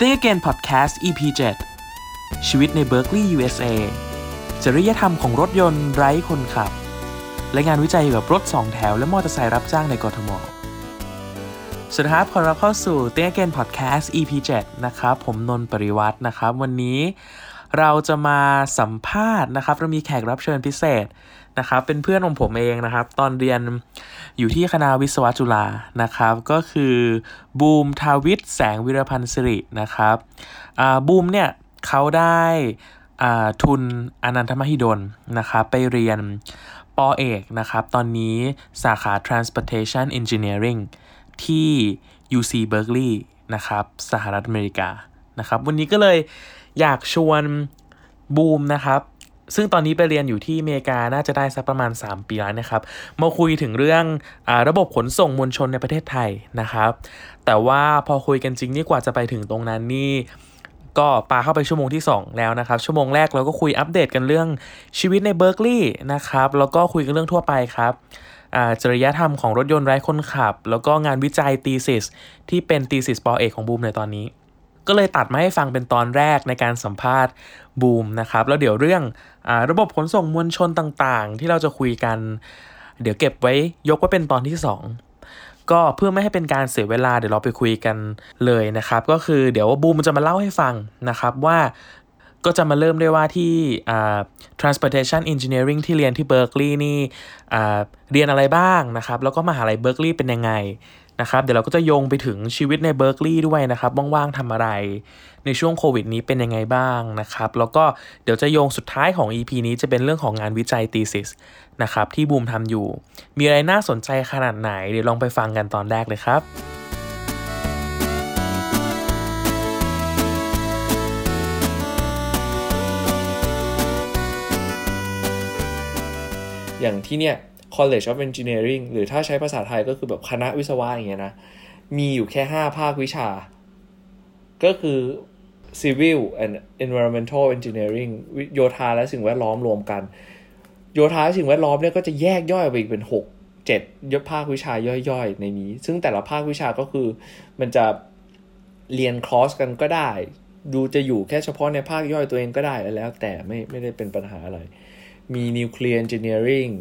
Think Again Podcast EP 7ชีวิตในเบ r ร์ l e y USA จริยธรรมของรถยนต์ไร้คนขับ และงานวิจัยเกี่ยวกับรถสองแถว และมอเตอร์ไซค์รับจ้างในกรทมสวัสดีครับขอรับเข้าสู่ Think Again Podcast EP 7นะครับ ผมนนท์ปริวัตินะครับ วันนี้เราจะมาสัมภาษณ์นะครับ เรามีแขกรับเชิญพิเศษ นะครับเป็นเพื่อนของผมเองนะครับ ตอนเรียนอยู่ที่คณะวิศวะจุฬานะครับ ก็คือบูมทาวิทแสงวิรพันธ์สิรินะครับบูมเนี่ยเขาได้ทุนอนันทมหิดลนะครับไปเรียนปอเอกนะครับ ตอนนี้สาขา transportation engineering ที่ UC Berkeley นะครับสหรัฐอเมริกานะครับ วันนี้ก็เลยอยากชวนบูมนะครับ ซึ่งตอนนี้ไปเรียนอยู่ที่อเมริกาน่าจะได้สักประมาณ 3 ปีแล้วนะครับ มาคุยถึงเรื่องอระบบขนส่งมวลชนในประเทศไทยนะครับ แต่ว่าพอคุยกันจริงนี่กว่าจะไปถึงตรงนั้นนี่ก็ปาเข้าไปชั่วโมงที่ 2 แล้วนะครับ ชั่วโมงแรกเราก็คุยอัปเดตกันเรื่องชีวิตในเบอร์กลีย์นะครับ แล้วก็คุยกันเรื่องทั่วไปครับจริยธรรมของรถยนต์ไร้คนขับ แล้วก็งานวิจัยตีสิสที่เป็นตีสิสปอเอกของบูมในตอนนี้ ก็เลยตัดมาให้ฟังเป็นตอนแรกในการสัมภาษณ์บูมนะครับ แล้วเดี๋ยวเรื่อง ระบบขนส่งมวลชนต่างๆ ที่เราจะคุยกัน เดี๋ยวเก็บไว้ยกไว้เป็นตอนที่ 2 ก็เพื่อไม่ให้เป็นการเสียเวลาเดี๋ยวเราไปคุยกันเลยนะครับ ก็คือเดี๋ยวบูมจะมาเล่าให้ฟังนะครับว่าก็จะมาเริ่มด้วยว่าที่ transportation engineering ที่เรียนที่เบอร์กลีย์นี่เรียนอะไรบ้างนะครับ แล้วก็มหาลัยเบอร์กลีย์เป็นยังไง นะครับเดี๋ยวเราก็จะโยงไปถึงชีวิตในเบอร์กลีย์ด้วยนะครับว่างๆทำอะไร ในช่วงโควิดนี้เป็นยังไงบ้างนะครับแล้วก็เดี๋ยวจะโยงสุดท้ายของ EP นี้จะเป็นเรื่องของงานวิจัย thesis นะครับที่บูมทำอยู่ มีอะไรน่าสนใจขนาดไหนเดี๋ยวลองไปฟังกันตอนแรกเลยครับอย่างที่เนี่ย College of Engineering หรือถ้าใช้ภาษาไทยก็คือแบบคณะวิศวะอย่างเงี้ยนะ มีอยู่แค่ 5 ภาควิชา ก็คือ Civil and Environmental Engineering โยธาและสิ่งแวดล้อมรวมกัน โยธาและสิ่งแวดล้อมเนี่ยก็จะแยกย่อยไปอีกเป็น 6 7ยภาควิชาย่อยๆ ในนี้ ซึ่งแต่ละภาควิชาก็คือมันจะเรียนคอร์สกันก็ได้ ดูจะอยู่แค่เฉพาะในภาคย่อยตัวเองก็ได้แล้วแต่ไม่ไม่ได้เป็นปัญหาอะไร มี Nuclear Engineering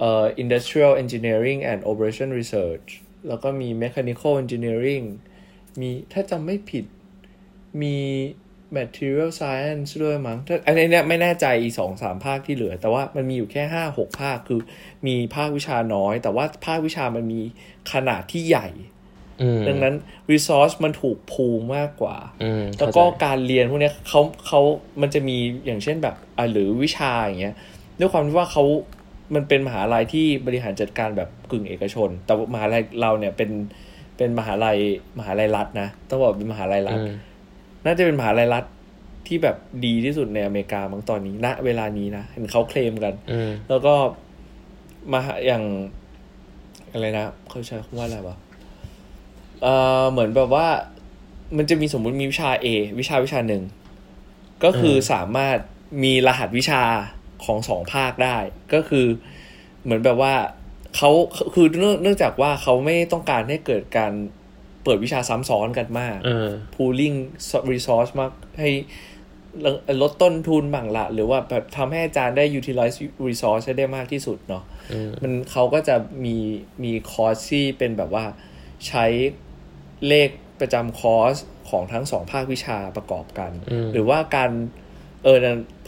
เอ่อ industrial engineering and operation research แล้วก็มี mechanical engineering มีถ้าจำไม่ผิดมี material science ด้วยมั้งถ้าอันนี้เนี่ยไม่แน่ใจอีสองสามภาคที่เหลือ แต่ว่ามันมีอยู่แค่ห้าหกภาคคือมีภาควิชาน้อย แต่ว่าภาควิชามันมีขนาดที่ใหญ่ดังนั้น resource มันถูกพูมากกว่า แล้วก็การเรียนพวกนี้เขาเขามันจะมีอย่างเช่นแบบหรือวิชาอย่างเงี้ยด้วยความที่ว่าเขา มันเป็นมหาลัยที่บริหารจัดการแบบกึ่งเอกชน แต่มหาลัยเราเนี่ยเป็นเป็นมหาลัยมหาลัยรัฐนะต้องบอกเป็นมหาลัยรัฐน่าจะเป็นมหาลัยรัฐที่แบบดีที่สุดในอเมริกาบางตอนนี้ณเวลานี้นะ เห็นเขาเคลมกันแล้วก็มาอย่างอะไรนะเขาใช้คำว่าอะไรวะเออเหมือนแบบว่า มันจะมีสมมุติมีวิชา A วิชาวิชาหนึ่งก็คือสามารถมีรหัสวิชา ของสองภาคได้ ก็คือเหมือนแบบว่าเขาคือเนื่องเนื่องจากว่าเขาไม่ต้องการให้เกิดการเปิดวิชาซ้ำซ้อนกันมาก pooling resource มากให้ลดต้นทุนบางละ หรือว่าแบบทำให้อาจารย์ได้ utilize resource ได้มากที่สุดเนาะมันเขาก็จะมีมีคอร์สที่เป็นแบบว่าใช้เลขประจำคอร์สของทั้งสองภาควิชาประกอบกัน หรือว่าการ เออ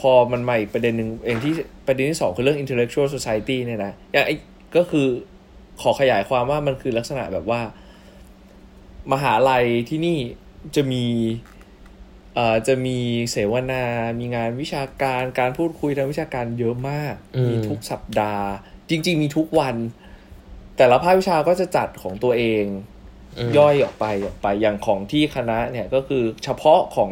พอมันใหม่ประเด็นหนึ่งเองที่ประเด็นที่สองคือเรื่อง intellectual society เนี่ยนะอย่างไอ้ก็คือขอขยายความว่ามันคือลักษณะแบบว่า มหาลัยที่นี่จะมีเอ่อจะมีเสวนา มีงานวิชาการการพูดคุยทางวิชาการเยอะมาก มีทุกสัปดาห์ จริง ๆ มีทุกวัน แต่ละภาควิชาก็จะจัดของตัวเองย่อยออกไปออกไปอย่างของที่คณะเนี่ยก็คือเฉพาะของ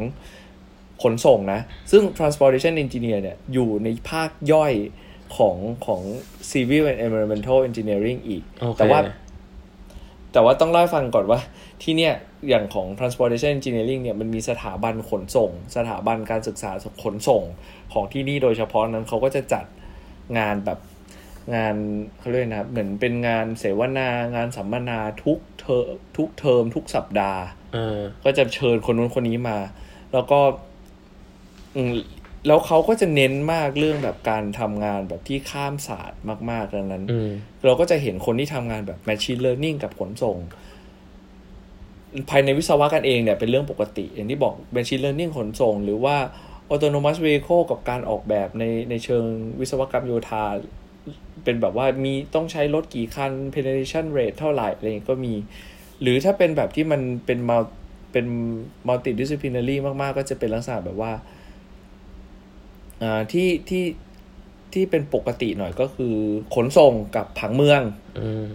ขนส่งนะ ซึ่ง transportation engineer เนี่ยอยู่ในภาคย่อยของของ civil and environmental engineering อีก okay. แต่ว่า แต่ว่าต้องเล่าฟังก่อนว่าที่เนี่ยอย่างของ transportation engineering เนี่ยมันมีสถาบันขนส่ง สถาบันการศึกษาขนส่งของที่นี่โดยเฉพาะนั้นเขาก็จะจัดงานแบบงานเขาเรียกนะเหมือนเป็นงานเสวนางานสัมมนาทุกเทอทุกเทอมทุกสัปดาห์เออก็จะเชิญคนนู้นคนนี้มา แล้วก็ อืมแล้วเขาก็จะเน้นมากเรื่องแบบการทำงานแบบที่ข้ามศาสตร์มาก ๆ ดังนั้นอืมเราก็จะเห็นคนที่ทำงานแบบ machine learning กับขนส่ง ภายในวิศวะกันเองเนี่ยเป็นเรื่องปกติ อย่างที่บอก machine learning ขนส่ง หรือว่า autonomous vehicle กับการออกแบบในในเชิงวิศวกรรมโยธา เป็นแบบว่ามีต้องใช้รถกี่คัน penetration rate เท่าไหร่อะไรอย่างเงี้ยก็มี หรือถ้าเป็นแบบที่มันเป็นมัลเป็น multidisciplinary มาก ๆ ก็จะเป็นลักษณะแบบว่า อ่าที่ที่ที่เป็นปกติหน่อยก็คือ ขนส่งกับผังเมืองอืม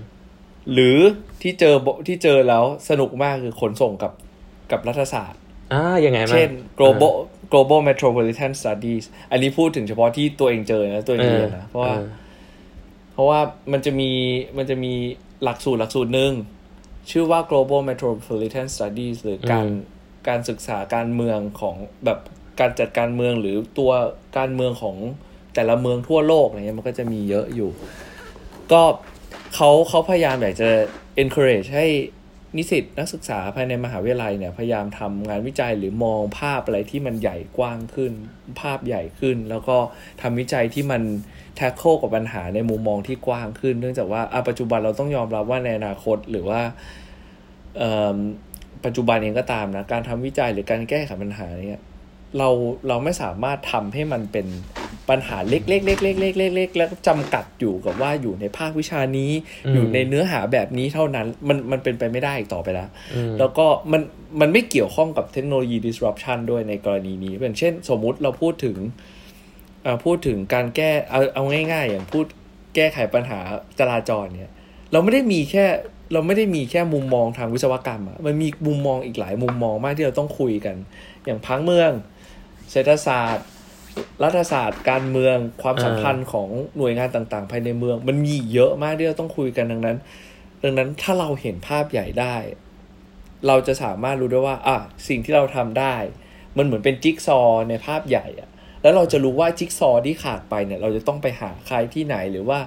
หรือที่เจอบ่ที่เจอแล้วสนุกมากคือขนส่งกับกับรัฐศาสตร์อ่ายังไงบ้างเช่น global global metropolitan studies อันนี้พูดถึงเฉพาะที่ตัวเองเจอนะตัวเองเรียนนะเพราะว่าออเพราะว่ามันจะมีมันจะมีหลักสูตรหลักสูตรหนึ่งชื่อว่า global metropolitan studies หรือการการศึกษาการเมืองของแบบ การจัดการเมืองหรือตัวการเมืองของแต่ละเมืองทั่วโลกอะไรเงี้ยมันก็จะมีเยอะอยู่ ก็เขาเขาพยายามอยากจะ encourage ให้นิสิตนักศึกษาภายในมหาวิทยาลัยเนี่ยพยายามทำงานวิจัยหรือมองภาพอะไรที่มันใหญ่กว้างขึ้น ภาพใหญ่ขึ้น แล้วก็ทำวิจัยที่มัน tackle กับปัญหาในมุมมองที่กว้างขึ้น เนื่องจากว่าปัจจุบันเราต้องยอมรับว่าในอนาคตหรือว่าปัจจุบันเองก็ตามนะการทำวิจัยหรือการแก้ไขปัญหาเนี่ย เราเราไม่สามารถทำให้มันเป็นปัญหาเล็กๆๆๆๆๆๆแล้วจำกัดอยู่กับว่าอยู่ในภาควิชานี้อืมอยู่ในเนื้อหาแบบนี้เท่านั้นมันมันเป็นไปไม่ได้อีกต่อไปแล้วอืมแล้วก็มันมันไม่เกี่ยวข้องกับเทคโนโลยี disruption ด้วยในกรณีนี้อย่างเช่น สมมุติเราพูดถึงเอ่อพูดถึงการแก้เอาเอาง่าย ๆ อย่างพูดแก้ไขปัญหาจราจรเนี่ย เราไม่ได้มีแค่เราไม่ได้มีแค่มุมมองทางวิศวกรรมอะมันมีมุมมองอีกหลายมุมมองมากที่เราต้องคุยกัน อย่างพังเมือง เศรษฐศาสตร์ รัฐศาสตร์ การเมืองความสัมพันธ์ของหน่วยงานต่างๆ ภายในเมือง มันมีเยอะมากที่เราต้องคุยกันดังนั้น ดังนั้นถ้าเราเห็นภาพใหญ่ได้ เราจะสามารถรู้ได้ว่าอะสิ่งที่เราทำได้ มันเหมือนเป็นจิ๊กซอว์ในภาพใหญ่อะแล้วเราจะรู้ว่าจิ๊กซอว์ที่ขาดไปเนี่ย เราจะต้องไปหาใครที่ไหนหรือว่า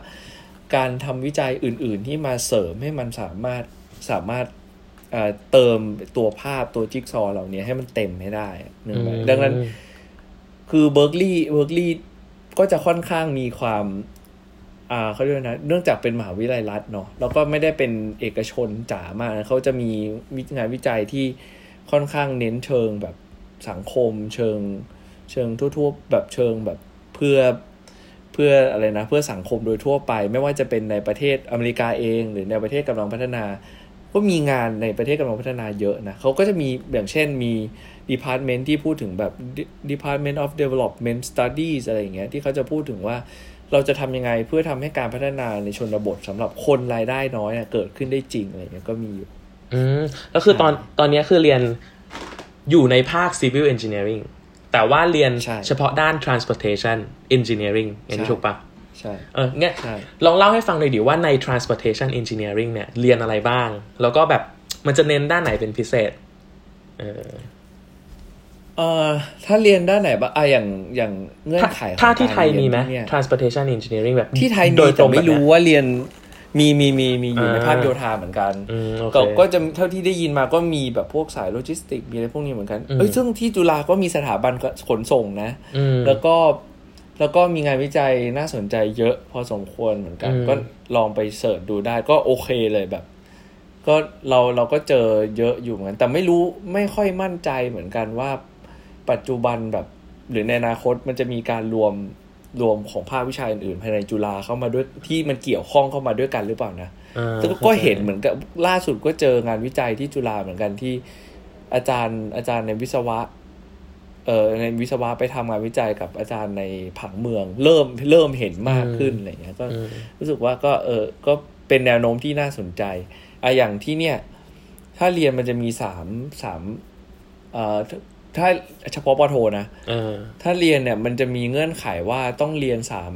การทำวิจัยอื่น ๆ ที่มาเสริมให้มันสามารถสามารถ เอ่อเติมตัวภาพตัวจิ๊กซอว์เหล่านี้ให้มันเต็มให้ได้นึกไหมดังนั้น คือเบิร์กลีย์เบิร์กลีย์ก็จะค่อนข้างมีความ อ่าเขาเรียกว่านะ เนื่องจากเป็นมหาวิทยาลัยรัฐเนาะแล้วก็ไม่ได้เป็นเอกชนจ๋ามากนะเขาจะมีวิงานวิจัยที่ค่อนข้างเน้นเชิงแบบสังคม เชิง เชิงทั่วๆ แบบเชิงแบบเพื่อเพื่ออะไรนะ เพื่อสังคมโดยทั่วไป ไม่ว่าจะเป็นในประเทศอเมริกาเอง หรือในประเทศกำลังพัฒนา ก็มีงานในประเทศกำลังพัฒนาเยอะนะเขาก็จะมีอย่างเช่นมี department ที่พูดถึงแบบ department of development studies อะไรอย่างเงี้ยที่เขาจะพูดถึงว่าเราจะทำยังไงเพื่อทำให้การพัฒนาในชนบทสำหรับคนรายได้น้อยอะเกิดขึ้นได้จริงอะไรอย่างเงี้ยก็มีอยู่อืมก็คือตอนตอนเนี้ยคือเรียนอยู่ในภาค civil engineering แต่ว่าเรียนใช่เฉพาะด้าน transportation engineering อย่างนี้ใช่ถูกปะ ใช่เออเนี่ยใช่ลองเล่าให้ฟังหน่อยดิว่าใน transportation engineering เนี่ย เรียนอะไรบ้าง แล้วก็แบบมันจะเน้นด้านไหนเป็นพิเศษ เออเอ่อถ้าเรียนด้านไหนบ้างอะอย่างอย่างเงื่อนถ้าไขของถ้าที่กรไทยมีไหมเรียนเนี่ย transportation engineering แบบที่ไทยโดมียตแต่รงไม่แบบเนี้ยรู้ว่าเรียนมีมีมีมีอยู่ในอ่าภาคโยธาเหมือนกันอืมโอเคก็ก็จะเท่าที่ได้ยินมาก็มีแบบพวกสายโลจิสติก มีอะไรพวกนี้เหมือนกันอืมเอ้ยซึ่งที่จุฬาก็มีสถาบันขนส่งนะอืมแล้วก็ แล้วก็มีงานวิจัยน่าสนใจเยอะพอสมควรเหมือนกันอืมก็ลองไปเสิร์ชดูได้ก็โอเคเลยแบบ ก็เราเราก็เจอเยอะอยู่เหมือนกัน แต่ไม่รู้ไม่ค่อยมั่นใจเหมือนกันว่า ปัจจุบันแบบ หรือในอนาคตมันจะมีการรวมรวมของภาควิชาอื่นๆภายในจุฬาเข้ามาด้วยที่มันเกี่ยวข้องเข้ามาด้วยกันหรือเปล่านะอ่าแต่ก็เห็นเหมือนกับล่าสุดก็เจองานวิจัยที่จุฬาเหมือนกันที่อาจารย์อาจารย์ในวิศวะ เอ่อในวิศวะไปทำงานวิจัยกับอาจารย์ในผังเมือง เริ่มเริ่มเห็นมากขึ้นอะไรเงี้ยก็อืมรู้สึกว่าก็เออก็เป็นแนวโน้มที่น่าสนใจอะอย่างที่เนี่ย ถ้าเรียนมันจะมีสามสามเอ่อถ้าถ้าเฉพาะปอโทนะเออถ้าเรียนเนี่ย มันจะมีเงื่อนไขว่าต้องเรียนสาม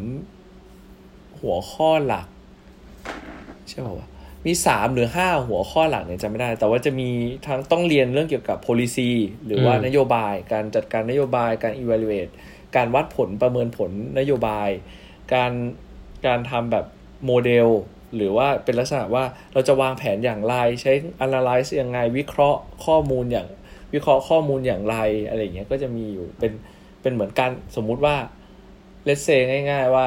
หัวข้อหลัก ใช่ป่าวะ มีสามหรือห้าหัวข้อหลักเนี่ยจำไม่ได้ แต่ว่าจะมีทั้งต้องเรียนเรื่องเกี่ยวกับ policy หรือว่าอืมนโยบาย การจัดการนโยบาย การ evaluate การวัดผลประเมินผลนโยบาย การการทำแบบโมเดล หรือว่าเป็นลักษณะว่าเราจะวางแผนอย่างไร ใช้ analyze ยังไง วิเคราะห์ข้อมูลอย่างวิเคราะห์ข้อมูลอย่างไรอะไรอย่างเงี้ยก็จะมีอยู่เป็นเป็นเหมือนการสมมุติว่า let's say ง่าย ๆ ว่า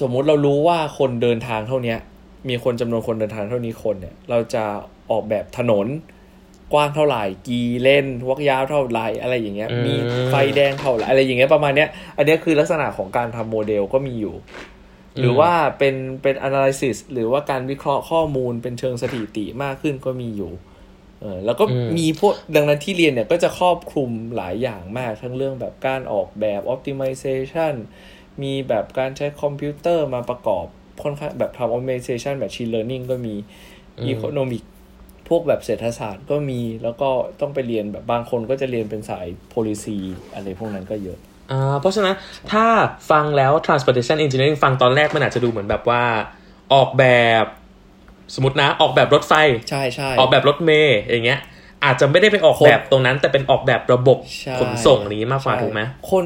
สมมุติเรารู้ว่าคนเดินทางเท่าเนี้ย มีคนจำนวนคนเดินทางเท่านี้คนเนี่ย เราจะออกแบบถนนกว้างเท่าไหร่กี่เลนวักยาวเท่าไหร่อะไรอย่างเงี้ยอืมมีไฟแดงเท่าไหร่อะไรอย่างเงี้ยประมาณเนี้ย อันเนี้ยคือลักษณะของการทำโมเดลก็มีอยู่ หรือว่าเป็นเป็น analysis หรือว่าการวิเคราะห์ข้อมูลเป็นเชิงสถิติมากขึ้นก็มีอยู่เออแล้วก็อืมมีพวกดังนั้นที่เรียนเนี่ยก็จะครอบคลุมหลายอย่างมากทั้งเรื่องแบบการออกแบบ optimization มีแบบการใช้คอมพิวเตอร์มาประกอบ ค่อนข้างแบบทำ optimization machine learning ก็มี economic พวกแบบเศรษฐศาสตร์ก็มีแล้วก็ต้องไปเรียนแบบบางคนก็จะเรียนเป็นสาย policy อะไรพวกนั้นก็เยอะอ่าเพราะฉะนั้นถ้าฟังแล้ว transportation engineering ฟังตอนแรกมันอาจจะดูเหมือนแบบว่าออกแบบสมมตินะออกแบบรถไฟใช่ใช่ออกแบบรถเมย์อย่างเงี้ยอาจจะไม่ได้ไปออกคนแบบตรงนั้น แต่เป็นออกแบบระบบใช่ขนส่งนี้มากกว่าใช่ถูกไหมคน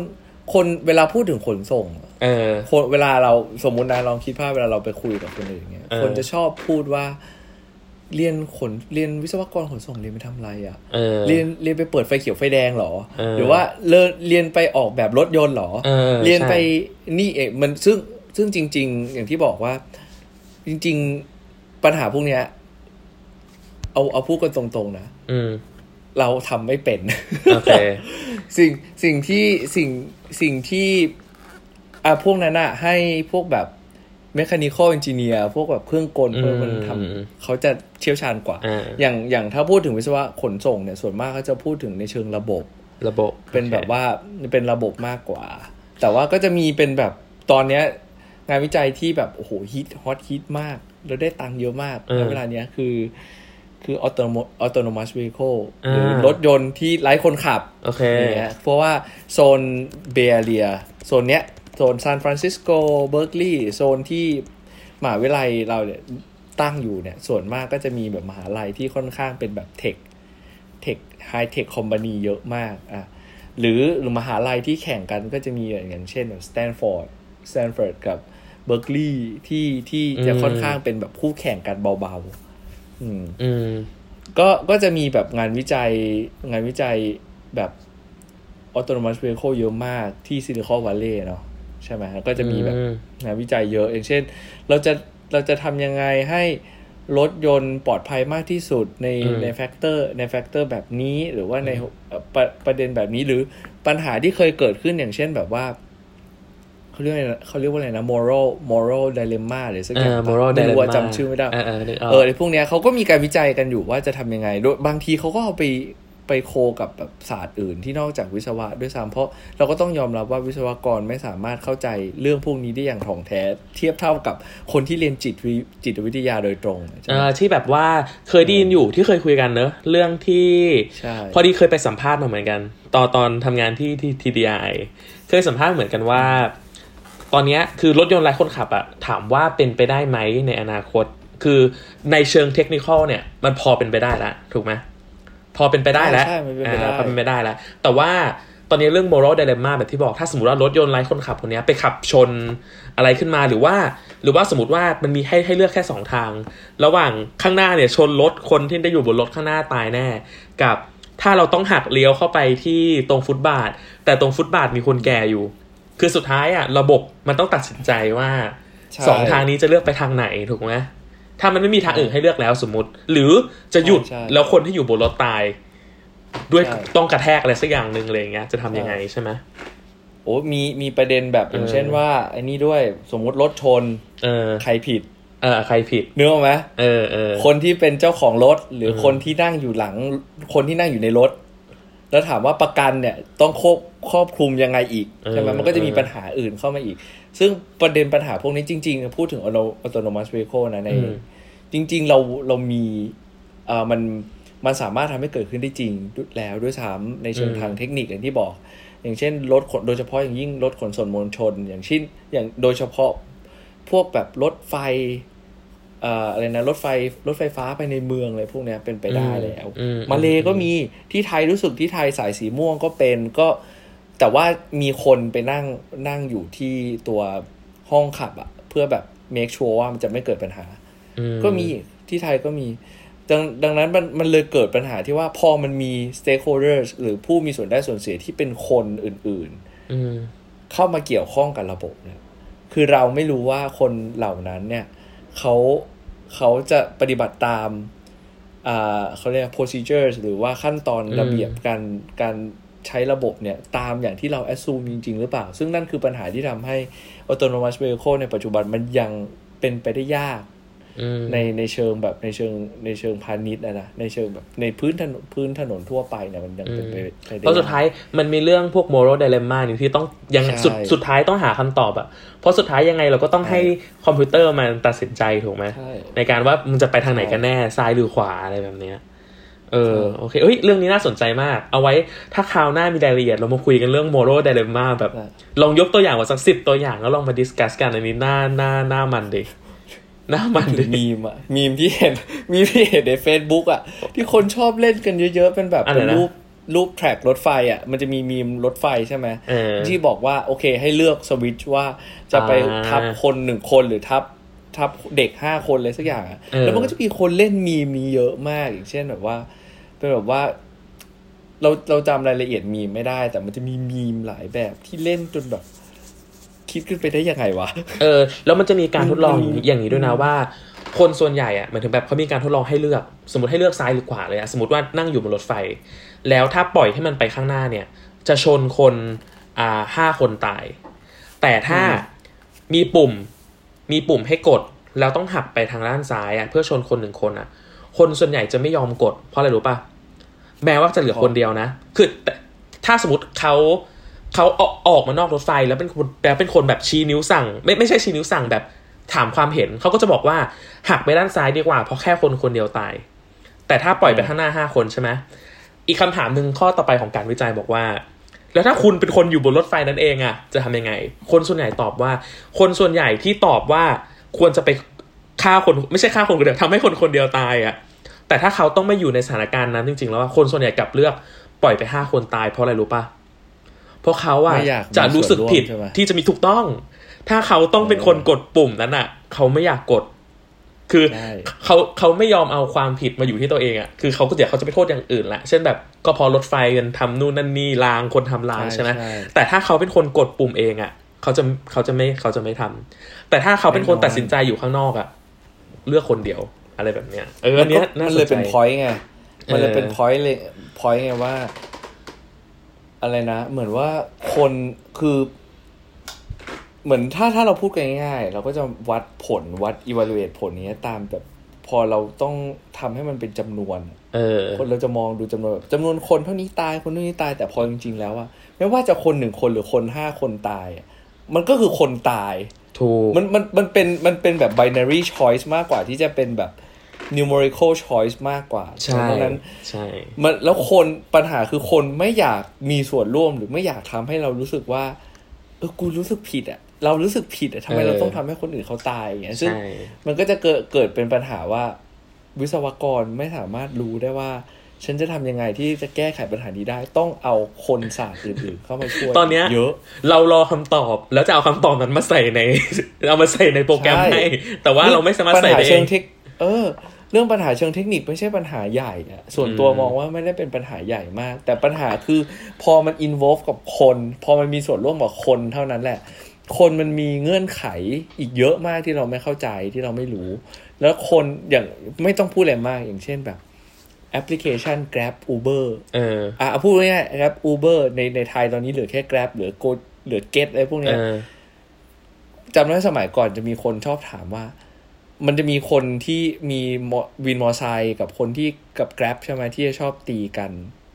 คนเวลาพูดถึงขนส่งเออคนเวลาเราสมมุตินะลองคิดภาพเวลาเราไปคุยกับคนอื่นเงี้ยเออคนจะชอบพูดว่า เรียนขนเรียนวิศวกรขนส่งเรียนไปทำอะไรอะ่ะเออเรียนเรียนไปเปิดไฟเขียวไฟแดงเหรอเออหรือว่าเรียนเรียนไปออกแบบรถยนต์เหรอเออเรียนไปใช่นี่เองมันซึ่งซึ่งจริง ๆ อย่างที่บอกว่า จริง ๆปัญหาพวกเนี้ย เอาเอาพูดกันตรงๆนะอืมเราทำไม่เป็นโอเคสิ่งสิ่งที่สิ่ง สิ่งที่อะพวกนั้นอะให้พวกแบบ mechanical engineer พวกแบบเครื่องกลอืมพวกมันทอืมำเขาจะเชี่ยวชาญกว่าอ่า อย่างอย่างถ้าพูดถึงวิศวะขนส่งเนี่ยส่วนมากเขาจะพูดถึงในเชิงระบบ ระบบเป็นแบบว่าเป็นระบบมากกว่า แต่ว่าก็จะมีเป็นแบบตอนเนี้ยงานวิจัยที่แบบโอ้โหฮิต hot ฮิตมาก แล้วได้ตังค์เยอะมากในเวลาเนี้ยคือ คือ autonomous autonomous vehicle หรือรถยนต์ที่ไร้คนขับโอเคอย่างเงี้ยเพราะว่าโซน Bay Area โซนเนี้ย โซนซานฟรานซิสโกเบิร์กลีย์โซนที่มหาวิทยาลัยเราเนี่ยตั้งอยู่เนี่ย ส่วนมากก็จะมีแบบมหาลัยที่ค่อนข้างเป็นแบบ tech tech high-tech company เยอะมากอะหรือหรือมหาลัยที่แข่งกันก็จะมีอย่างเช่นแบบสแตนฟอร์ดสแตนฟอร์ดกับเบิร์กลีย์ที่ที่จะอืมค่อนข้างเป็นแบบคู่แข่งกันเบาๆ อืมอืมก็ก็จะมีแบบงานวิจัยงานวิจัยแบบ autonomous vehicle เยอะมากที่ซิลิคอนวัลเลย์เนาะใช่ไหมก็จะมีแบบอืมงานวิจัยเยอะ อย่างเช่น เราจะเราจะทำยังไงให้รถยนต์ปลอดภัยมากที่สุดในอืมใน factor ใน factor แบบนี้หรือว่าในเอ่อประประเด็นแบบนี้หรือปัญหาที่เคยเกิดขึ้นอย่างเช่นแบบว่า เขาเรียกอะไรนะเขาเรียกว่าอะไรนะ moral moral dilemma หรือสักอย่างเออปะ moral ไม่รู้ว่า dilemma จำชื่อไม่ได้เออเออนึกออกเออในพวกเนี้ยเขาก็มีการวิจัยกันอยู่ว่าจะทำยังไงโดยบางทีเขาก็เอาไปไป co กับแบบศาสตร์อื่นที่นอกจากวิศวะด้วยซ้ำเพราะเราก็ต้องยอมรับว่าวิศวกรไม่สามารถเข้าใจเรื่องพวกนี้ได้อย่างถ่องแท้ เทียบเท่ากับคนที่เรียนจิตวิจิตวิทยาโดยตรงใช่เอไหมอที่แบบว่าเคยได้ยินอยู่ที่เคยคุยกันเนอะเรื่องที่ใช่พอดีเคยไปสัมภาษณ์มาเหมือนกัน ตอนตอนทำงานที่ที่ TDI เคยสัมภาษณ์เหมือนกันว่าต อนเนี้ยคือรถยนต์ไร้คนขับอะถามว่าเป็นไปได้ไหมในอนาคต คือในเชิงเทคนิคเนี่ย มันพอเป็นไปได้แล้วถูกไหมพอเป็นไปได้แล้วใช่มันเป็นไปได้อ่าพอเป็นไปได้แล้ว แต่ว่าตอนนี้เรื่อง moral dilemma แบบที่บอกถ้าสมมติว่ารถยนต์ไร้คนขับคนเนี้ยไปขับชนอะไรขึ้นมาหรือว่า หรือว่าสมมติว่ามันมีให้ให้เลือกแค่สองทาง ระหว่างข้างหน้าเนี่ยชนรถคนที่ได้อยู่บนรถข้างหน้าตายแน่ กับถ้าเราต้องหักเลี้ยวเข้าไปที่ตรงฟุตบาท แต่ตรงฟุตบาทมีคนแก่อยู่ คือสุดท้ายอะระบบมันต้องตัดสินใจว่าใช่สองทางนี้จะเลือกไปทางไหนถูกไหมถ้ามันไม่มีทางอื่นให้เลือกแล้วสมมติ หรือจะหยุดใช่แล้วคนที่อยู่บนรถตาย ด้วยใช่ต้องกระแทกอะไรสักอย่างหนึ่งเลยอย่างเงี้ยจะทำยังไงใช่ไหมโอ้มีมีประเด็นแบบอย่างเออเช่นว่าไอ้นี่ด้วยสมมุติรถชน เออ ใครผิด เออ ใครผิดเนื้ออกไหมเออเออคนที่เป็นเจ้าของรถ หรืออมคนที่นั่งอยู่หลัง คนที่นั่งอยู่ในรถ แล้วถามว่าประกันเนี่ยต้องครอบครอบคลุมยังไงอีกใช่ไหมมันก็จะมีปัญหาอื่นเข้ามาอีก ซึ่งประเด็นปัญหาพวกนี้จริง ๆ พูดถึง auto- autonomous vehicle นะในอืมจริง ๆ เราเรามีเอ่อมันมันสามารถทำให้เกิดขึ้นได้จริงแล้วด้วยซ้ำในเชิงทางเทคนิคอย่างที่บอก อย่างเช่นรถขนโดยเฉพาะอย่างยิ่งรถขนส่งมวลชน อย่างเช่นอย่างโดยเฉพาะพวกแบบรถไฟเอ่อ อะไรนะรถไฟรถไฟฟ้าไปในเมืองอะไรพวกเนี้ยเป็นไปได้แล้วอืมมาเลก็มีที่ไทยรู้สึกที่ไทยสายสีม่วงก็เป็นก็แต่ว่ามีคนไปนั่งนั่งอยู่ที่ตัวห้องขับอะเพื่อแบบ make sure ว่ามันจะไม่เกิดปัญหาอืก็มีที่ไทยก็มีดังดังนั้นมันมันเลยเกิดปัญหาที่ว่าพอมันมี stakeholders หรือผู้มีส่วนได้ส่วนเสียที่เป็นคนอื่นอืมๆเข้ามาเกี่ยวข้องกับระบบเนี่ยคือเราไม่รู้ว่าคนเหล่านั้นเนี่ย เขาเขาจะปฏิบัติตามอ่าเขาเรียก procedures หรือว่าขั้นตอนอืมระเบียบการการใช้ระบบเนี่ยตามอย่างที่เรา assume จริง ๆ หรือเปล่า ซึ่งนั่นคือปัญหาที่ทำให้ autonomous vehicle ในปัจจุบันมันยังเป็นไปได้ยากอืม ในในเชิงแบบในเชิงในเชิงพาณิชย์นะนะในเชิงแบบในพื้นถนนพื้นถนนทั่วไปเนี่ยมันยังเป็นไปไปได้เพราะสุดท้ายมันมีเรื่องพวก moral dilemma นี่ที่ต้องยังใช่สุดสุดท้ายต้องหาคำตอบอะเพราะสุดท้ายยังไงเราก็ต้องให้คอมพิวเตอร์มันตัดสินใจถูกไหมใช่ในการว่ามึงจะไปทางไหนกันแน่ซ้ายหรือขวาอะไรแบบเนี้ยเออโอเคเอ้ยเรื่องนี้น่าสนใจมาก เอาไว้ถ้าคราวหน้ามีรายละเอียดเรามาคุยกันเรื่อง moral dilemma แบบใช่ลองยกตัวอย่างมาสักสิบตัวอย่างแล้วลองมาดิสคัสกันอันนี้หน้าหน้าหน้ามันดิ หน้ามันถึดิงมีมอะมีมที่เห็น มีมที่เห็นใน Facebook อะ ที่คนชอบเล่นกันเยอะๆ เป็นแบบอะไรเป็นนะรูปรูปแทร็กรถไฟอะ มันจะมีมีมรถไฟใช่ไหมเออที่บอกว่าโอเคให้เลือกสวิตช์ว่าจะไปอ่าทับคนหนึ่งคนหรือทับทับเด็กห้าคนเลยสักอย่างอะเออแล้วมันก็จะมีคนเล่นมีมนี้เยอะมากอย่างเช่นแบบว่า เป็นแบบว่า เราเราจำรายละเอียดมีมไม่ได้ แต่มันจะมีมีมหลายแบบที่เล่นจนแบบ คิดขึ้นไปได้ยังไงวะ เออ แล้วมันจะมีการทดลองอืมอย่างนี้ด้วยนะว่า คนส่วนใหญ่อะหมายถึงแบบเขามีการทดลองให้เลือก สมมติให้เลือกซ้ายหรือขวาเลยอะสมมติว่านั่งอยู่บนรถไฟ แล้วถ้าปล่อยให้มันไปข้างหน้าเนี่ย จะชนคนอ่าห้าคนตาย แต่ถ้ามีปุ่มมีปุ่มให้กด แล้วต้องหักไปทางด้านซ้ายอะเพื่อชนคนหนึ่งคนอะคนส่วนใหญ่จะไม่ยอมกด เพราะอะไรรู้ปะแม้ว่าจะเหลือคนเดียวนะคือแต่ถ้าสมมติเขา เขาออกออกมานอกรถไฟแล้วเป็นคนแล้วเป็นคนแบบชี้นิ้วสั่ง ไม่ไม่ใช่ชี้นิ้วสั่งแบบถามความเห็นเขาก็จะบอกว่าหักไปด้านซ้ายดีกว่า เพราะแค่คนคนเดียวตาย แต่ถ้าปล่อยไปข้างหน้าห้าคนใช่ไหมอีกคำถามหนึ่งข้อต่อไปของการวิจัยบอกว่า แล้วถ้าคุณเป็นคนอยู่บนรถไฟนั่นเองอะจะทำยังไง คนส่วนใหญ่ตอบว่า คนส่วนใหญ่ที่ตอบว่าควรจะไปฆ่าคนไม่ใช่ฆ่าคนคนเดียวทำให้คนคนเดียวตายอะแต่ถ้าเขาต้องไม่อยู่ในสถานการณ์นั้นจริงๆ แล้วว่าคนส่วนใหญ่กลับเลือกปล่อยไปห้าคนตายเพราะอะไรรู้ปะ เพราะเขาอะไม่อยากมีจะรู้สึกผิดส่วนร่วมใช่ไหมที่จะมีถูกต้อง ถ้าเขาต้องเป็นคนกดปุ่มนั้นอะเขาไม่อยากกด คือใช่เขาเขาไม่ยอมเอาความผิดมาอยู่ที่ตัวเองอะคือเขาก็เดี๋ยวเขาจะไปโทษอย่างอื่นละเช่นแบบก็พอรถไฟกันทำนู่นนั่นนี่ลางคนทำลางใช่ใช่ไหมใช่แต่ถ้าเขาเป็นคนกดปุ่มเองอะเขาจะเขาจะไม่เขาจะไม่ทำแต่ถ้าเขาเป็นคนแน่นอนตัดสินใจอยู่ข้างนอกอะเลือกคนเดียวอะไรแบบเนี้ยเอออันเนี้ยมันน่าก็มันสเลยนใจเป็น point ไงมันเลยเป็นเออ point เลย point ไงว่า อะไรนะ เหมือนว่าคนคือ เหมือนถ้าถ้าเราพูดกันง่ายๆ เราก็จะวัดผลวัด evaluate ผลนี้ตามแบบพอเราต้องทำให้มันเป็นจำนวน เออ คนเราจะมองดูจำนวนแบบจำนวนคนเท่านี้ตายคนเท่านี้ตายแต่พอจริงๆแล้วอะไม่ว่าจะคนหนึ่งคนหรือคนห้าคนตายอะมันก็คือคนตาย ถูก มันมันมันเป็นมันเป็นแบบ binary choice มากกว่าที่จะเป็นแบบ numerical choice มากกว่าใช่เพราะฉะนั้นใช่มันแล้วคนปัญหาคือคนไม่อยากมีส่วนร่วมหรือไม่อยากทำให้เรารู้สึกว่าเออกูรู้สึกผิดอะเรารู้สึกผิดอะทำไมเราต้องทำให้คนอื่นเขาตายอย่างเงี้ยซึ่งใช่มันก็จะเกิดเกิดเป็นปัญหาว่า วิศวกรไม่สามารถรู้ได้ว่าฉันจะทำยังไงที่จะแก้ไขปัญหานี้ได้ต้องเอาคนศาสตร์อื่นๆเข้ามาช่วยตอนเนี้ยเยอะ เรารอคำตอบแล้วจะเอาคำตอบนั้นมาใส่ใน เอามาใส่ในโปรแกรมใช่ให้ แต่ว่าเราไม่สามารถปัญใส่หาได้เอเชิงงเทคเออ เรื่องปัญหาเชิงเทคนิคไม่ใช่ปัญหาใหญ่อะส่วนตัวอืมมองว่าไม่ได้เป็นปัญหาใหญ่มาก แต่ปัญหาคือพอมันอิน o l v e กับคน พอมันมีส่วนร่วมกับคนเท่านั้นแหละ คนมันมีเงื่อนไขอีกเยอะมากที่เราไม่เข้าใจที่เราไม่รู้ แล้วคนอย่างไม่ต้องพูดอะไรมากอย่างเช่นแบบแอปพลิเคชัน Grab Uber เอออะเอาพูดง่ายๆ Grab Uber ในในไทยตอนนี้เหลือแค่ Grab เหลือ Go เหลือ Get อะไรพวกเนี้เอยอจำได้สมัยก่อนจะมีคนชอบถามว่า มันจะมีคนที่มีมอวินมอไซค์กับคนที่กับ Grab ใช่ไหมที่จะชอบตีกัน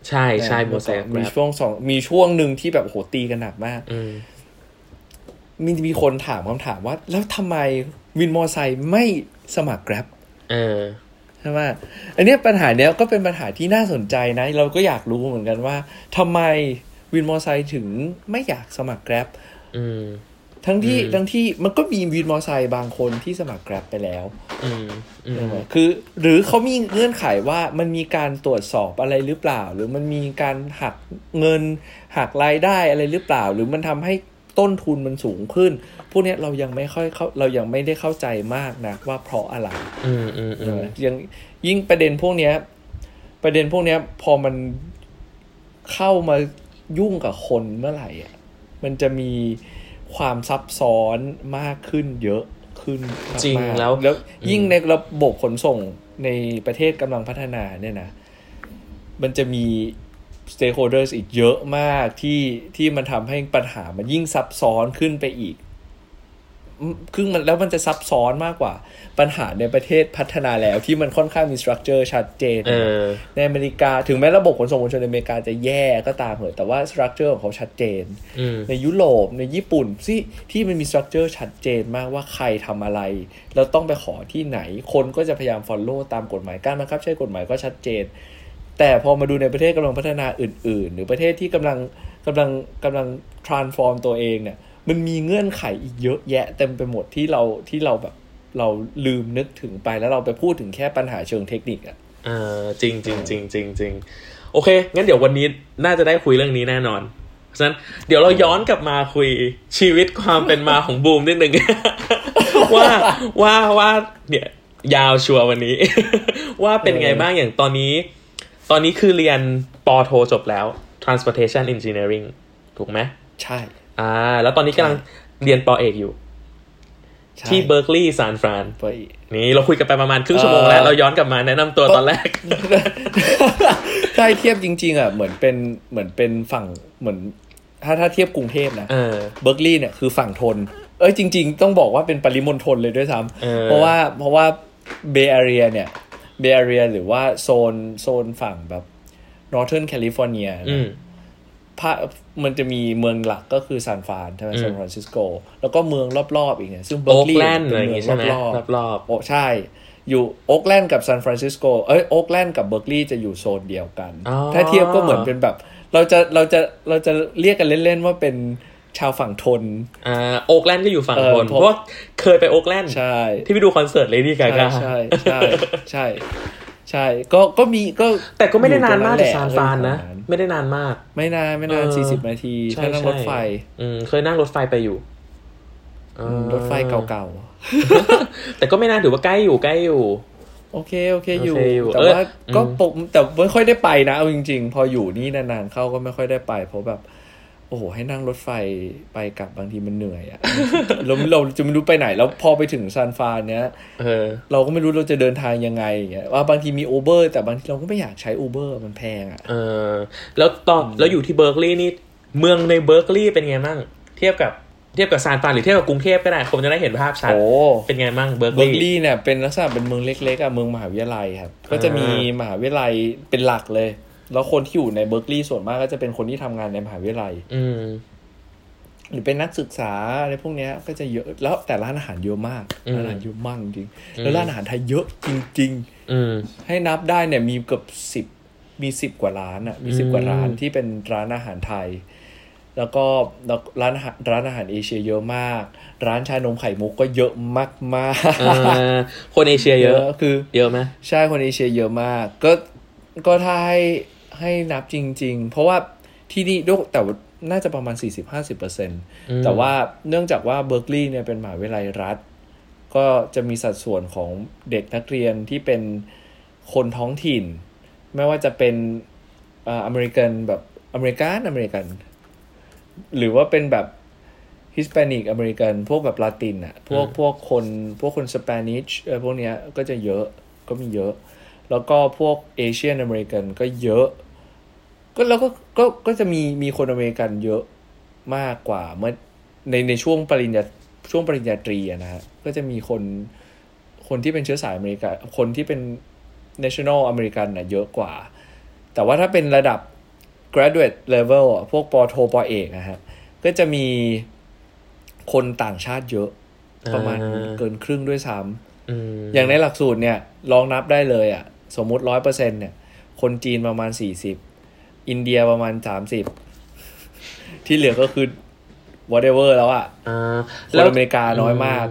ใช่ใช่โมเมื่อเสก่อนกมีช่วงสองมีช่วงหนึ่งที่แบบโอ้โหตีกันหนักมากอืมมีมีคนถามคำถามว่า แล้วทำไมวินมอไซค์ไม่สมัคร Grab เออใช่ไหมอันเนี้ยปัญหาเนี้ยก็เป็นปัญหาที่น่าสนใจนะ เราก็อยากรู้เหมือนกันว่าทำไมวินมอไซค์ถึงไม่อยากสมัคร Grab อืม ทั้งที่อืมทั้งที่มันก็มีวินมอไซค์บางคนที่สมัคร Grab ไปแล้วอืมอืมคือ หรือเขามีเงื่อนไขว่ามันมีการตรวจสอบอะไรหรือเปล่า หรือมันมีการหักเงินหักรายได้อะไรหรือเปล่า หรือมันทำให้ต้นทุนมันสูงขึ้น พวกเนี้ยเรายังไม่ค่อยเข้าเรายังไม่ได้เข้าใจมากนะว่าเพราะอะไรอืมอืมอืใช่มไหมยังยิ่งประเด็นพวกเนี้ย ประเด็นพวกเนี้ย พอมันเข้ามายุ่งกับคนเมื่อไหร่อะมันจะมี ความซับซ้อนมากขึ้นเยอะขึ้นมากๆจริงแล้วแล้วยิ่งในระบบขนส่งในประเทศกำลังพัฒนาเนี่ยนะ มันจะมี stakeholders อีกเยอะมากที่ที่มันทำให้ปัญหามันยิ่งซับซ้อนขึ้นไปอีกอืมคือมันแล้วมันจะซับซ้อนมากกว่า ปัญหาในประเทศพัฒนาแล้วที่มันค่อนข้างมี structure ชัดเจนเออในอเมริกาถึงแม้ระบบขนส่งมวลชนในอเมริกาจะแย่ก็ตามเหอะแต่ว่า structure ของเขาชัดเจนอืมในยุโรปในญี่ปุ่นที่ที่มันมีสตรัคเจอร์ชัดเจนมากว่าใครทำอะไรแล้วต้องไปขอที่ไหน คนก็จะพยายาม follow ตามกฎหมายการบังคับใช้กฎหมายก็ชัดเจน แต่พอมาดูในประเทศกำลังพัฒนาอื่น ๆ หรือประเทศที่กำลังกำลังกำลัง transform ตัวเองเนี่ยมันมีเงื่อนไขอีกเยอะแยะเต็มไปหมดที่เราที่เราแบบ เราลืมนึกถึงไปแล้วเราไปพูดถึงแค่ปัญหาเชิงเทคนิคอะเออจริงจริงจริงจริงจริงโอเค งั้นเดี๋ยววันนี้น่าจะได้คุยเรื่องนี้แน่นอนเพราะฉะนั้นเดี๋ยวเราย้อนกลับมาคุยชีวิตความเป็นมาของบูมนิดนึงว่าว่าว่าเนี่ยยาวชัวร์วันนี้ ว่าเป็นไงบ้างอย่างตอนนี้ ตอนนี้คือเรียนปอโทจบแล้ว transportation engineering ถูกไหมใช่ อ่า แล้วตอนนี้กำลังเรียนปอเอกอยู่ใช่ ที่เบอร์กลีย์ซานฟรานไปนี่เราคุยกันไปประมาณครึ่งชั่วโมงแล้วเอ่อเราย้อนกลับมาแนะนำตัวตอนแรกใช่เทียบจริง ๆ อะ เหมือนเป็นเหมือนเป็นฝั่งเหมือน ถ้าถ้าเทียบกรุงเทพนะเออเบิร์กลีย์เนี่ยคือฝั่งทน เอ้ยจริง ๆ ต้องบอกว่าเป็นปริมณฑลเลยด้วยซ้เออำเพราะว่าเพราะว่าเบย์แอเรียเนี่ยเบย์แอเรียหรือว่าโซนโซนฝั่งแบบ Northern California อืนะม ภาคมันจะมีเมืองหลักก็คือซานฟรานใช่ไหมอืมซานฟรานซิสโก แล้วก็เมืองรอบๆอีกเนี่ยซึ่งเบิร์โอ๊กกลีย์แลนด์เป็อะไรนอย่างเมืงี้ใช่ไหมรอบๆรอบโอ้ใช่ อยู่โอ๊กแลนด์กับซานฟรานซิสโกเอ้ยโอ๊กแลนด์กับเบอร์กลีย์จะอยู่โซนเดียวกันอ๋อถ้าเทียบก็เหมือนเป็นแบบ เราจะเราจะเราจะเรียกกันเล่นๆว่าเป็นชาวฝั่งธนๆอ่าโอ๊กแลนด์ก็อยู่ฝั่งเออธนผมเพราะว่าเคยไปโอ๊กแลนด์ใช่ ที่ไปดูคอนเสิร์ตเลดี้กาก้าใช่ใช่ใช่ใช่ ใช่ ก็ก็มีก็แต่ก็ไม่ได้นานมากอยู่จากตรงซานฟรานนะแหละไม่ได้นานมาก ไม่นานไม่นานเออสี่สิบนาทีใช่ถ้านั่งใช่รถไฟ อืมเคยนั่งรถไฟไปอยู่อืมรถไฟเก่าแต่ก็ไม่นานถือว่าใกล้อยู่ใกล้อยู่ๆโอเค โอเคอยู่โอเคอยู่แต่เออว่าอืมก็ปกแต่ไม่ค่อยได้ไปนะ เอาจริง ๆ พออยู่นี่นานๆเข้าก็ไม่ค่อยได้ไป เพราะแบบ โอ้โห ให้นั่งรถไฟไปกลับบางทีมันเหนื่อยอะเราเราจะไม่รู้ไปไหน แล้วพอไปถึงซานฟรานเนี้ยเออ เราก็ไม่รู้เราจะเดินทางยังไงอย่างเงี้ยว่าบางทีมี Uber แต่บางทีเราก็ไม่อยากใช้ Uber มันแพงอะเออ แล้วตอนแล้วอยู่ที่เบอร์กลีย์นี่ เมืองในเบอร์กลีย์เป็นไงบ้างเทียบกับเทียบกับซานฟรานหรือเทียบกับกรุงเทพก็ได้ผมจะได้เห็นภาพชัดโอ้เป็นไงบ้างเบอร์กเบอร์กลีลีย์ย์เนี่ยเป็นลักษณะเป็นเมืองเล็กๆอะเมืองมหาวิทยาลัยครับก็จะมีมหาวิทยาลัยเป็นหลักเลย แล้วคนที่อยู่ในเบอร์กลีย์ส่วนมากก็จะเป็นคนที่ทำงานในมหาวิทยาลัย อืมหรือเป็นนักศึกษาอะไรพวกเนี้ยก็จะเยอะ แล้วแต่ร้านอาหารเยอะมากอืมร้านอาหารเยอะมากจริงอืมแล้วร้านอาหารไทยเยอะจริงอืมๆให้นับได้เนี่ยมีเกือบสิบมีสิบกว่าร้านอะ มีสิบอืมกว่าร้านที่เป็นร้านอาหารไทย แล้วก็แล้วร้านอาหารร้านอาหารเอเชียเยอะมาก ร้านชานมไข่มุกก็เยอะมากมากเออคนเอเชียเยอะคือ เยอะไหมใช่คนเอเชียเยอะมาก ก็ก็ถ้าให้ ให้นับจริง ๆ เพราะว่าที่นี่ด้วยแต่ว่าน่าจะประมาณ 40-50%เปอร์เซ็นต์อืมแต่ว่าเนื่องจากว่าเบอร์กลีย์เนี่ยเป็นมหาวิทยาลัยรัฐ ก็จะมีสัดส่วนของเด็กนักเรียนที่เป็นคนท้องถิ่น ไม่ว่าจะเป็นอ่าอเมริกันแบบอเมริกันอเมริกัน หรือว่าเป็นแบบHispanic American พวกแบบลาตินอะพวกอืมพวกคนพวกคน Spanish เออพวกเนี้ยก็จะเยอะก็มีเยอะ แล้วก็พวก Asian American ก็เยอะ ก็แล้วก็ก็ก็จะมีมีคนอเมริกันเยอะมากกว่าเมื่อในในช่วงปริญญาช่วงปริญญาตรีอะนะฮะก็จะมีคนคนที่เป็นเชื้อสายอเมริกันคนที่เป็น national อเมริกันน่ะเยอะกว่า แต่ว่าถ้าเป็นระดับ graduate level อะพวกปอโทปอเอกนะฮะก็จะมีคนต่างชาติเยอะ ประมาณอ่าเกินครึ่งด้วยซ้อืมำอย่างในหลักสูตรเนี่ยลองนับได้เลยอะ สมมุติร้อยเปอร์เซ็นต์เนี่ย คนจีนประมาณสี่สิบอินเดียประมาณสามสิบที่เหลือก็คือ whatever แล้วอะอ่าคนอเมริกาน้อยมาก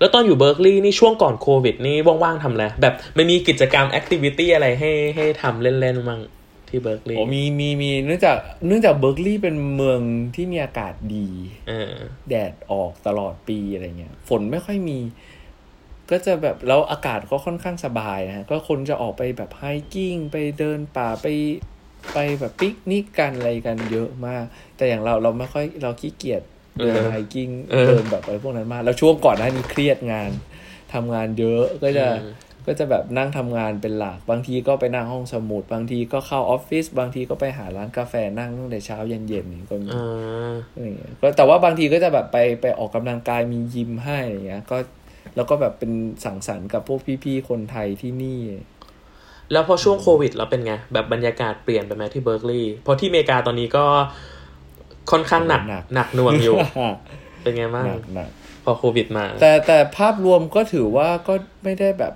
แล้วตอนอยู่เบอร์กลีย์นี่ช่วงก่อนโควิด นี่ว่างๆทำอะไรแบบไม่มีกิจกรรม activity อะไรให้ให้ทำเล่นๆมั้งที่เบิร์กลีย์โอ้มีมีมีเนื่องจากเนื่องจากเบิร์กลีย์เป็นเมืองที่มีอากาศดีเออแดดออกตลอดปีอะไรเงี้ย ฝนไม่ค่อยมี ก็จะแบบแล้วอากาศก็ค่อนข้างสบายนะฮะก็คนจะออกไปแบบ hiking ไปเดินป่าไปไปแบบปิกนิกกันอะไรกันเยอะมาก แต่อย่างเราเราไม่ค่อยเราขี้เกียจเดินเออ hiking เออเดินแบบอะไรพวกนั้นมากแล้วช่วงก่อนหน้านี้เครียดงานทำงานเยอะก็จะอืมก็จะแบบนั่งทำงานเป็นหลัก บางทีก็ไปนั่งห้องสมุด บางทีก็เข้าออฟฟิศบางทีก็ไปหาร้านกาแฟนั่งตั้งแต่เช้าเย็นๆอย่างนี้ก็มีอ่าอะไรเงี้ยก็แต่ว่าบางทีก็จะแบบไปไปออกกำลังกายมียิมให้อะไรเงี้ย ก็ แล้วก็แบบเป็นสังสรรค์กับพวกพี่ๆคนไทยที่นี่ แล้วพอช่วงโควิดแล้วเป็นไง แบบบรรยากาศเปลี่ยนไปไหมที่เบิร์กลีย์เพราะที่อเมริกาตอนนี้ก็ค่อนข้างหนักหนักหนักหน่วงอยู่ เป็นไงบ้างหนักหนักพอโควิดมา แต่แต่ภาพรวมก็ถือว่าก็ไม่ได้แบบ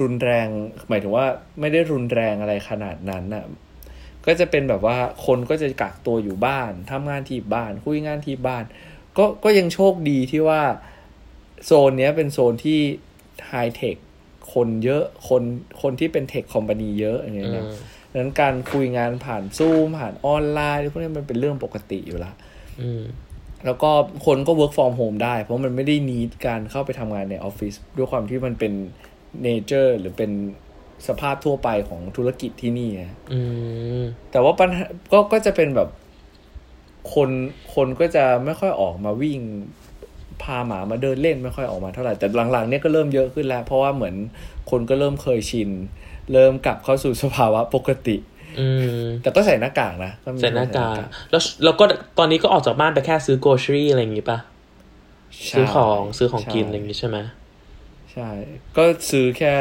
รุนแรง หมายถึงว่าไม่ได้รุนแรงอะไรขนาดนั้นน่ะก็จะเป็นแบบว่าคนก็จะกักตัวอยู่บ้านทำงานที่บ้าน คุยงานที่บ้าน ก็ก็ยังโชคดีที่ว่า โซนเนี้ยเป็นโซนที่ไฮเทคคนเยอะคนคนที่เป็นเทคคอมพานีเยอะอย่างเงี้ยนะอืมดังนั้นการคุยงานผ่านซูมผ่านออนไลน์พวกนี้มันเป็นเรื่องปกติอยู่ละอืมแล้วก็คนก็ work from home ได้ เพราะมันไม่ได้นีดการเข้าไปทำงานในออฟฟิศด้วยความที่มันเป็นnature หรือเป็นสภาพทั่วไปของธุรกิจที่นี่อะอืมแต่ว่าปัญหาก็ก็จะเป็นแบบคนคนก็จะไม่ค่อยออกมาวิ่ง พาหมามาเดินเล่นไม่ค่อยออกมาเท่าไหร่แต่หลังๆเนี่ยก็เริ่มเยอะขึ้นแล้ว เพราะว่าเหมือนคนก็เริ่มเคยชิน เริ่มกลับเข้าสู่สภาวะปกติอืมแต่ก็ใส่หน้ากากนะมีใส่หน้ากากแล้วแล้วก็ตอนนี้ก็ออกจากบ้านไปแค่ซื้อ grocery อะไรอย่างงี้ปะใช่ซื้อของซื้อของกินใช่อะไรอย่างงี้ใช่ไหมใช่ ก็ซื้อแค่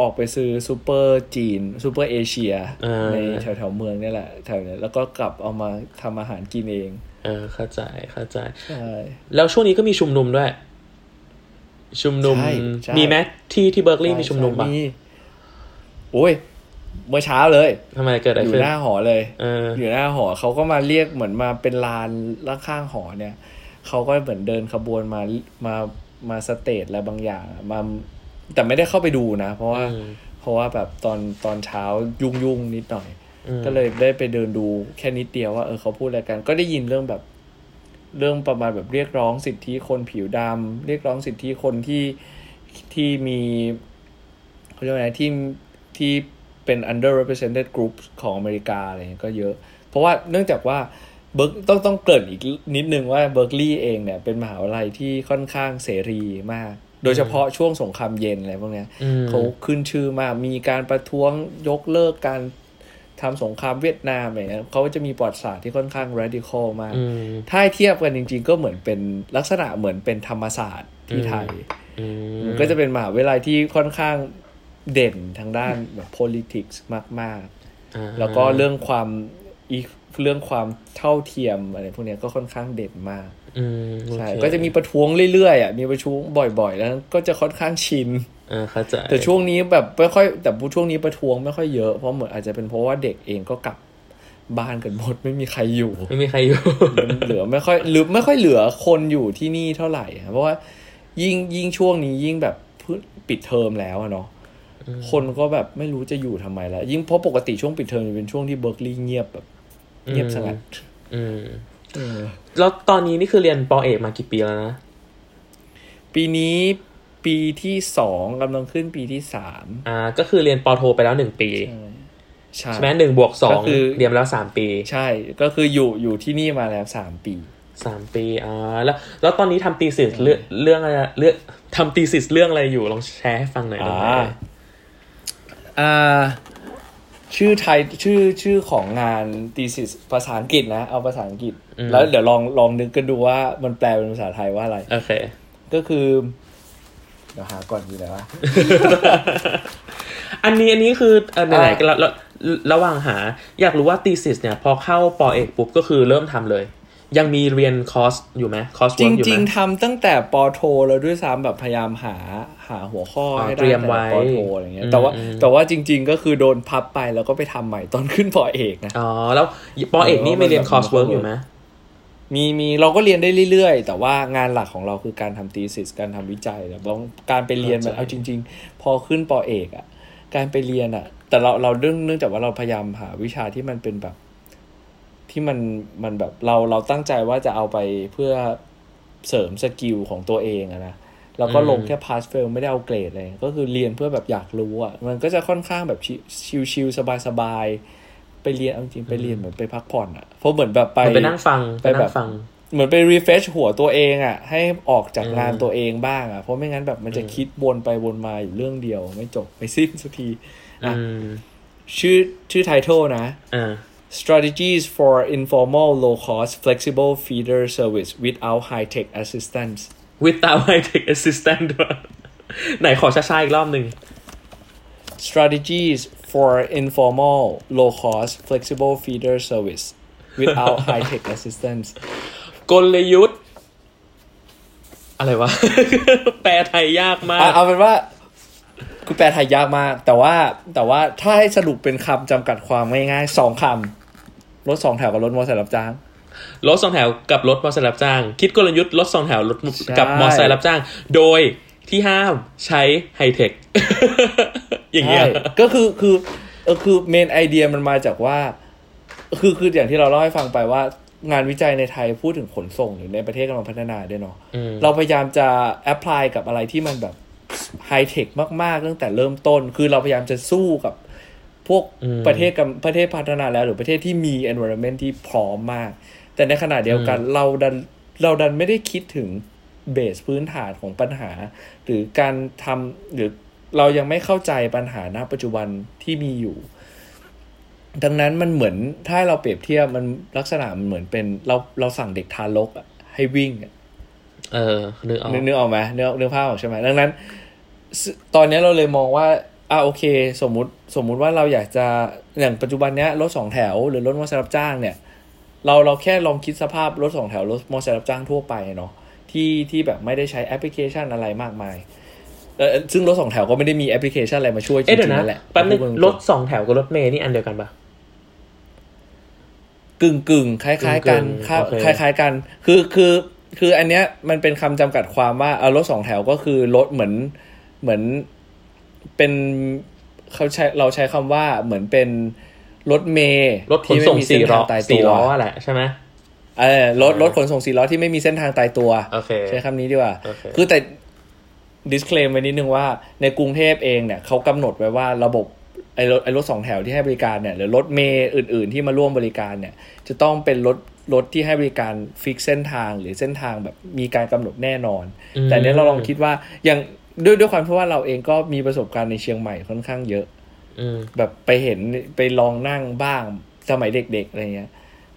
ออกไปซื้อซูเปอร์จีนซูเปอร์เอเชียในแถวแถวๆเมืองนี่แหละแถวเนี้ยแล้วก็กลับเอามาทำอาหารกินเอง เออเข้าใจเข้าใจใช่แล้วช่วงนี้ก็มีชุมนุมด้วย ชุมนุมใช่ใช่มีไหมที่ที่เบิร์กลีย์มีชุมนุมปะโอ้ยเมื่อเช้าเลยทำไมเกิดอะไรอยู่ขึ้นหน้าหอเลยเอออยู่หน้าหอเขาก็มาเรียกเหมือนมาเป็นลานข้างๆหอเนี่ยเขาก็เหมือนเดินขบวนมามามา stage อะไรบางอย่างอะมาแต่ไม่ได้เข้าไปดูนะ เพราะว่าอืมเพราะว่าแบบตอนตอนเช้ายุ่งยุ่งๆนิดหน่อยอืม ก็เลยได้ไปเดินดูแค่นิดเดียวว่าเออเขาพูดอะไรกัน ก็ได้ยินเรื่องแบบเรื่องประมาณแบบเรียกร้องสิทธิคนผิวดำเรียกร้องสิทธิคนที่ที่มีเขาเรียกว่าไงที่ที่เป็น underrepresented group ของอเมริกาอะไรเงี้ยก็เยอะ เพราะว่าเนื่องจากว่าเบิร์กต้องต้องเกริ่นอีกนิดนึงว่าเบิร์กลีย์เองเนี่ยเป็นมหาวิทยาลัยที่ค่อนข้างเสรีมาก โดยเฉพาะช่วงสงครามเย็นอะไรพวกเนี้ยอืมเขาขึ้นชื่อมากมีการประท้วงยกเลิกการ ทำสงครามเวียดนามอะไรเงี้ยเขาจะมีประวัติศาสตร์ที่ค่อนข้าง radical มากอืมถ้าให้เทียบกันจริง ๆ ก็เหมือนเป็นลักษณะเหมือนเป็นธรรมศาสตร์ที่ไทยอืมก็จะเป็นมหาวิทยาลัยที่ค่อนข้างเด่นทางด้านแบบ politics มากอ่าๆแล้วก็เรื่องความอีเรื่องความเท่าเทียมอะไรพวกเนี้ยก็ค่อนข้างเด่นมากอืมโอใช่เคก็จะมีประท้วงเรื่อยๆอะมีประท้วงบ่อย ๆ แล้วก็จะค่อนข้างชินเออเข้าใจแต่ช่วงนี้แบบไม่ค่อยแต่ช่วงนี้ประท้วงไม่ค่อยเยอะเพราะเหมือนอาจจะเป็นเพราะว่าเด็กเองก็กลับบ้านกันหมดไม่มีใครอยู่ไม่มีใครอยู่เหลือไม่ค่อยหรือไม่ค่อยเหลือคนอยู่ที่นี่เท่าไหร่อะเพราะว่ายิ่งยิ่งช่วงนี้ยิ่งแบบเพิ่งปิดเทอมแล้วอะเนาะคนก็แบบไม่รู้จะอยู่ทำไมแล้ว ยิ่งเพราะปกติช่วงปิดเทอมจะเป็นช่วงที่เบิร์กลีย์เงียบแบบ เงียบสงัดอืมเออแล้วตอนนี้นี่คือเรียนปอเอกมากี่ปีแล้วนะ ปีนี้ ปีที่สองกำลังขึ้นปีที่สามอ่า ก็คือเรียนปอโทไปแล้วหนึ่งปีใช่ใช่ไหมหนึ่งบวกสอก็งคือเรียนมาแล้วสามปี ใช่ ก็คืออยู่อยู่ที่นี่มาแล้วสามปีสามปีอ่าแล้ว แล้วตอนนี้ทำตีสิสเรื่องเรื่องอะไรเรื่องทำตีสิสเรื่องอะไรอยู่ลองแชร์ให้ฟังหน่อยได้ไหมอ่าอ่าชื่อไทยชื่อชื่อของงาน thesis ภาษาอังกฤษนะ เอาภาษาอังกฤษ แล้วเดี๋ยวลองลองนึกกันดูว่ามันแปลเป็นภาษาไทยว่าอะไร โอเค ก็คือเดี๋ยวหาก่อนอยู่ไหนวะอันนี้อันนี้คือเอ่อไหนอ่าๆก็ระระระหว่างหา อยากรู้ว่า thesis เนี่ย พอเข้าปอเอกปุ๊บก็คือเริ่มทำเลย ยังมีเรียนคอร์สอยู่ไหมคอร์สจเวิร์กอยู่ริงไหมๆทำตั้งแต่ปอโทแล้วด้วยซ้ำแบบพยายามหาหาหัวข้ออ๋อให้ได้เตรีได้ยมไว้แต่ปอโทอะไรเงี้ยอืมแต่ว่าอืมแต่ว่าจริง ๆ ก็คือโดนพับไปแล้วก็ไปทำใหม่ตอนขึ้นปอเอกนะอ๋อแล้วปอเอกนี่ไม่เรียน coursework อยู่ไหม มีมีเราก็เรียนได้เรื่อยๆ แต่ว่างานหลักของเราคือการทำ thesis การทำวิจัยแต่บางการไปเรียนมันเข้าใจเอาจริง ๆ พอขึ้นปอเอกอะการไปเรียนอะแต่เราเราเรื่องเนื่องจากว่าเราพยายามหาวิชาที่มันเป็นแบบ ที่มันมันแบบเราเราตั้งใจว่าจะเอาไปเพื่อเสริม skill ของตัวเองอะนะแล้วก็ลงแค่ pass fail ไม่ได้เอาเกรดเลย ก็คือเรียนเพื่อแบบอยากรู้อะมันก็จะค่อนข้างแบบ chill ๆสบายๆ ไปเรียนเอาจริงไปเรียนเหมือนไปพักผ่อนอะเพราะเหมือนแบบไปไปนั่งฟังไปไปแบบนั่งฟังเหมือนไป refresh หัวตัวเองอะ่ะ ให้ออกจากงานอืมตัวเองบ้างอะ่ะเพราะไม่งั้นแบบมันจะอืมคิดวนไปวนมาอยู่เรื่องเดียว ไม่จบไม่สิ้นสักทีอะอืมชื่อชื่อไททอลนะอ่า strategies for informal low cost flexible feeder service without high tech assistance without high tech assistant ด้วยไหนขอช้าๆอีกรอบหนึ่ง strategies for informal low cost flexible feeder service without high tech assistance กลยุทธ์ อะไรวะ แปลไทยยากมาอะกเอาเป็นว่าคือแปลไทยยากมาก แต่ว่าแต่ว่าถ้าให้สรุปเป็นคำจำกัดความง่ายๆสองคำรถสองแถวกับรถมอเตอร์ไซค์รับจ้างรถสองแถวกับรถมอเตอร์ไซค์รับจ้าง คิดกลยุทธ์รถสองแถวรถใช่กับมอเตอร์ไซค์รับจ้าง โดย ที่ห้ามใช้ไฮเทคอย่างเงี้ยใช่ก็คือคือเออคือเมนไอเดียมันมาจากว่า คือคืออย่างที่เราเล่าให้ฟังไปว่างานวิจัยในไทยพูดถึงขนส่งหรือในประเทศกำลังพัฒนาด้วยเนาะอืมเราพยายามจะแอพพลายกับอะไรที่มันแบบไฮเทคมากๆตั้งแต่เริ่มต้น คือเราพยายามจะสู้กับพวกอืมประเทศกับประเทศพัฒนาแล้ว หรือประเทศที่มี environment ที่พร้อมมาก แต่ในขณะเดียวกันเราดันเราดันไม่ได้คิดถึง เบสพื้นฐานของปัญหา หรือการทำหรือเรายังไม่เข้าใจปัญหาณปัจจุบันที่มีอยู่ ดังนั้นมันเหมือนถ้าเราเปรียบเทียบมันลักษณะมันเหมือนเป็นเราเราสั่งเด็กทารกอะให้วิ่งอะเออนึกออกนึกนึกออกไหมนึกนึกภาพออกใช่ไหมดังนั้นสตอนนี้เราเลยมองว่าอ่าโอเค สมมุติสมมุติว่าเราอยากจะอย่างปัจจุบันเนี้ยรถสองแถวหรือรถมอเตอร์ไซค์รับจ้างเนี่ยเราเราแค่ลองคิดสภาพรถสองแถวรถมอเตอร์ไซค์รับจ้างทั่วไปเนาะ ที่ที่แบบไม่ได้ใช้แอปพลิเคชันอะไรมากมายเออซึ่งรถสองแถวก็ไม่ได้มีแอปพลิเคชันอะไรมาช่วยจริเอ๊ะเดี๋ยวงๆนะนั่นแหละแป๊บนึงพูดตงๆรถสองแถวกับรถเมย์นี่อันเดียวกันปะกึ่งกึ่งคล้าย ๆ กันกึ่งๆครับโอเคคล้ายๆกัน คือคือคืออันเนี้ยมันเป็นคำจำกัดความว่าเอารถสองแถวก็คือรถเหมือนเหมือนเป็นเขาใช้เราใช้คำว่าเหมือนเป็นรถเมย์รถขนที่ไม่ส่งมีเส้สี่นล้ทาองตายตัสี่วล้อแหละใช่ไหม เออรถรถขนส่งสี่ล้อที่ไม่มีเส้นทางตายตัวโอเคใช้คำนี้ดีกว่าโอเคคือแต่ disclaim ไว้นิดนึงว่าในกรุงเทพเองเนี่ยเขากำหนดไว้ว่าระบบไอ้รถไอ้รถสองแถวที่ให้บริการเนี่ยหรือรถเมย์อื่น ๆ ที่มาร่วมบริการเนี่ย จะต้องเป็นรถรถที่ให้บริการฟิกเส้นทางหรือเส้นทางแบบมีการกำหนดแน่นอนอืมแต่เนี้ยเราลองคิดว่าอย่างด้วยด้วยความที่ว่าเราเองก็มีประสบการณ์ในเชียงใหม่ค่อนข้างเยอะอืมแบบไปเห็นไปลองนั่งบ้างสมัยเด็กๆอะไรเงี้ย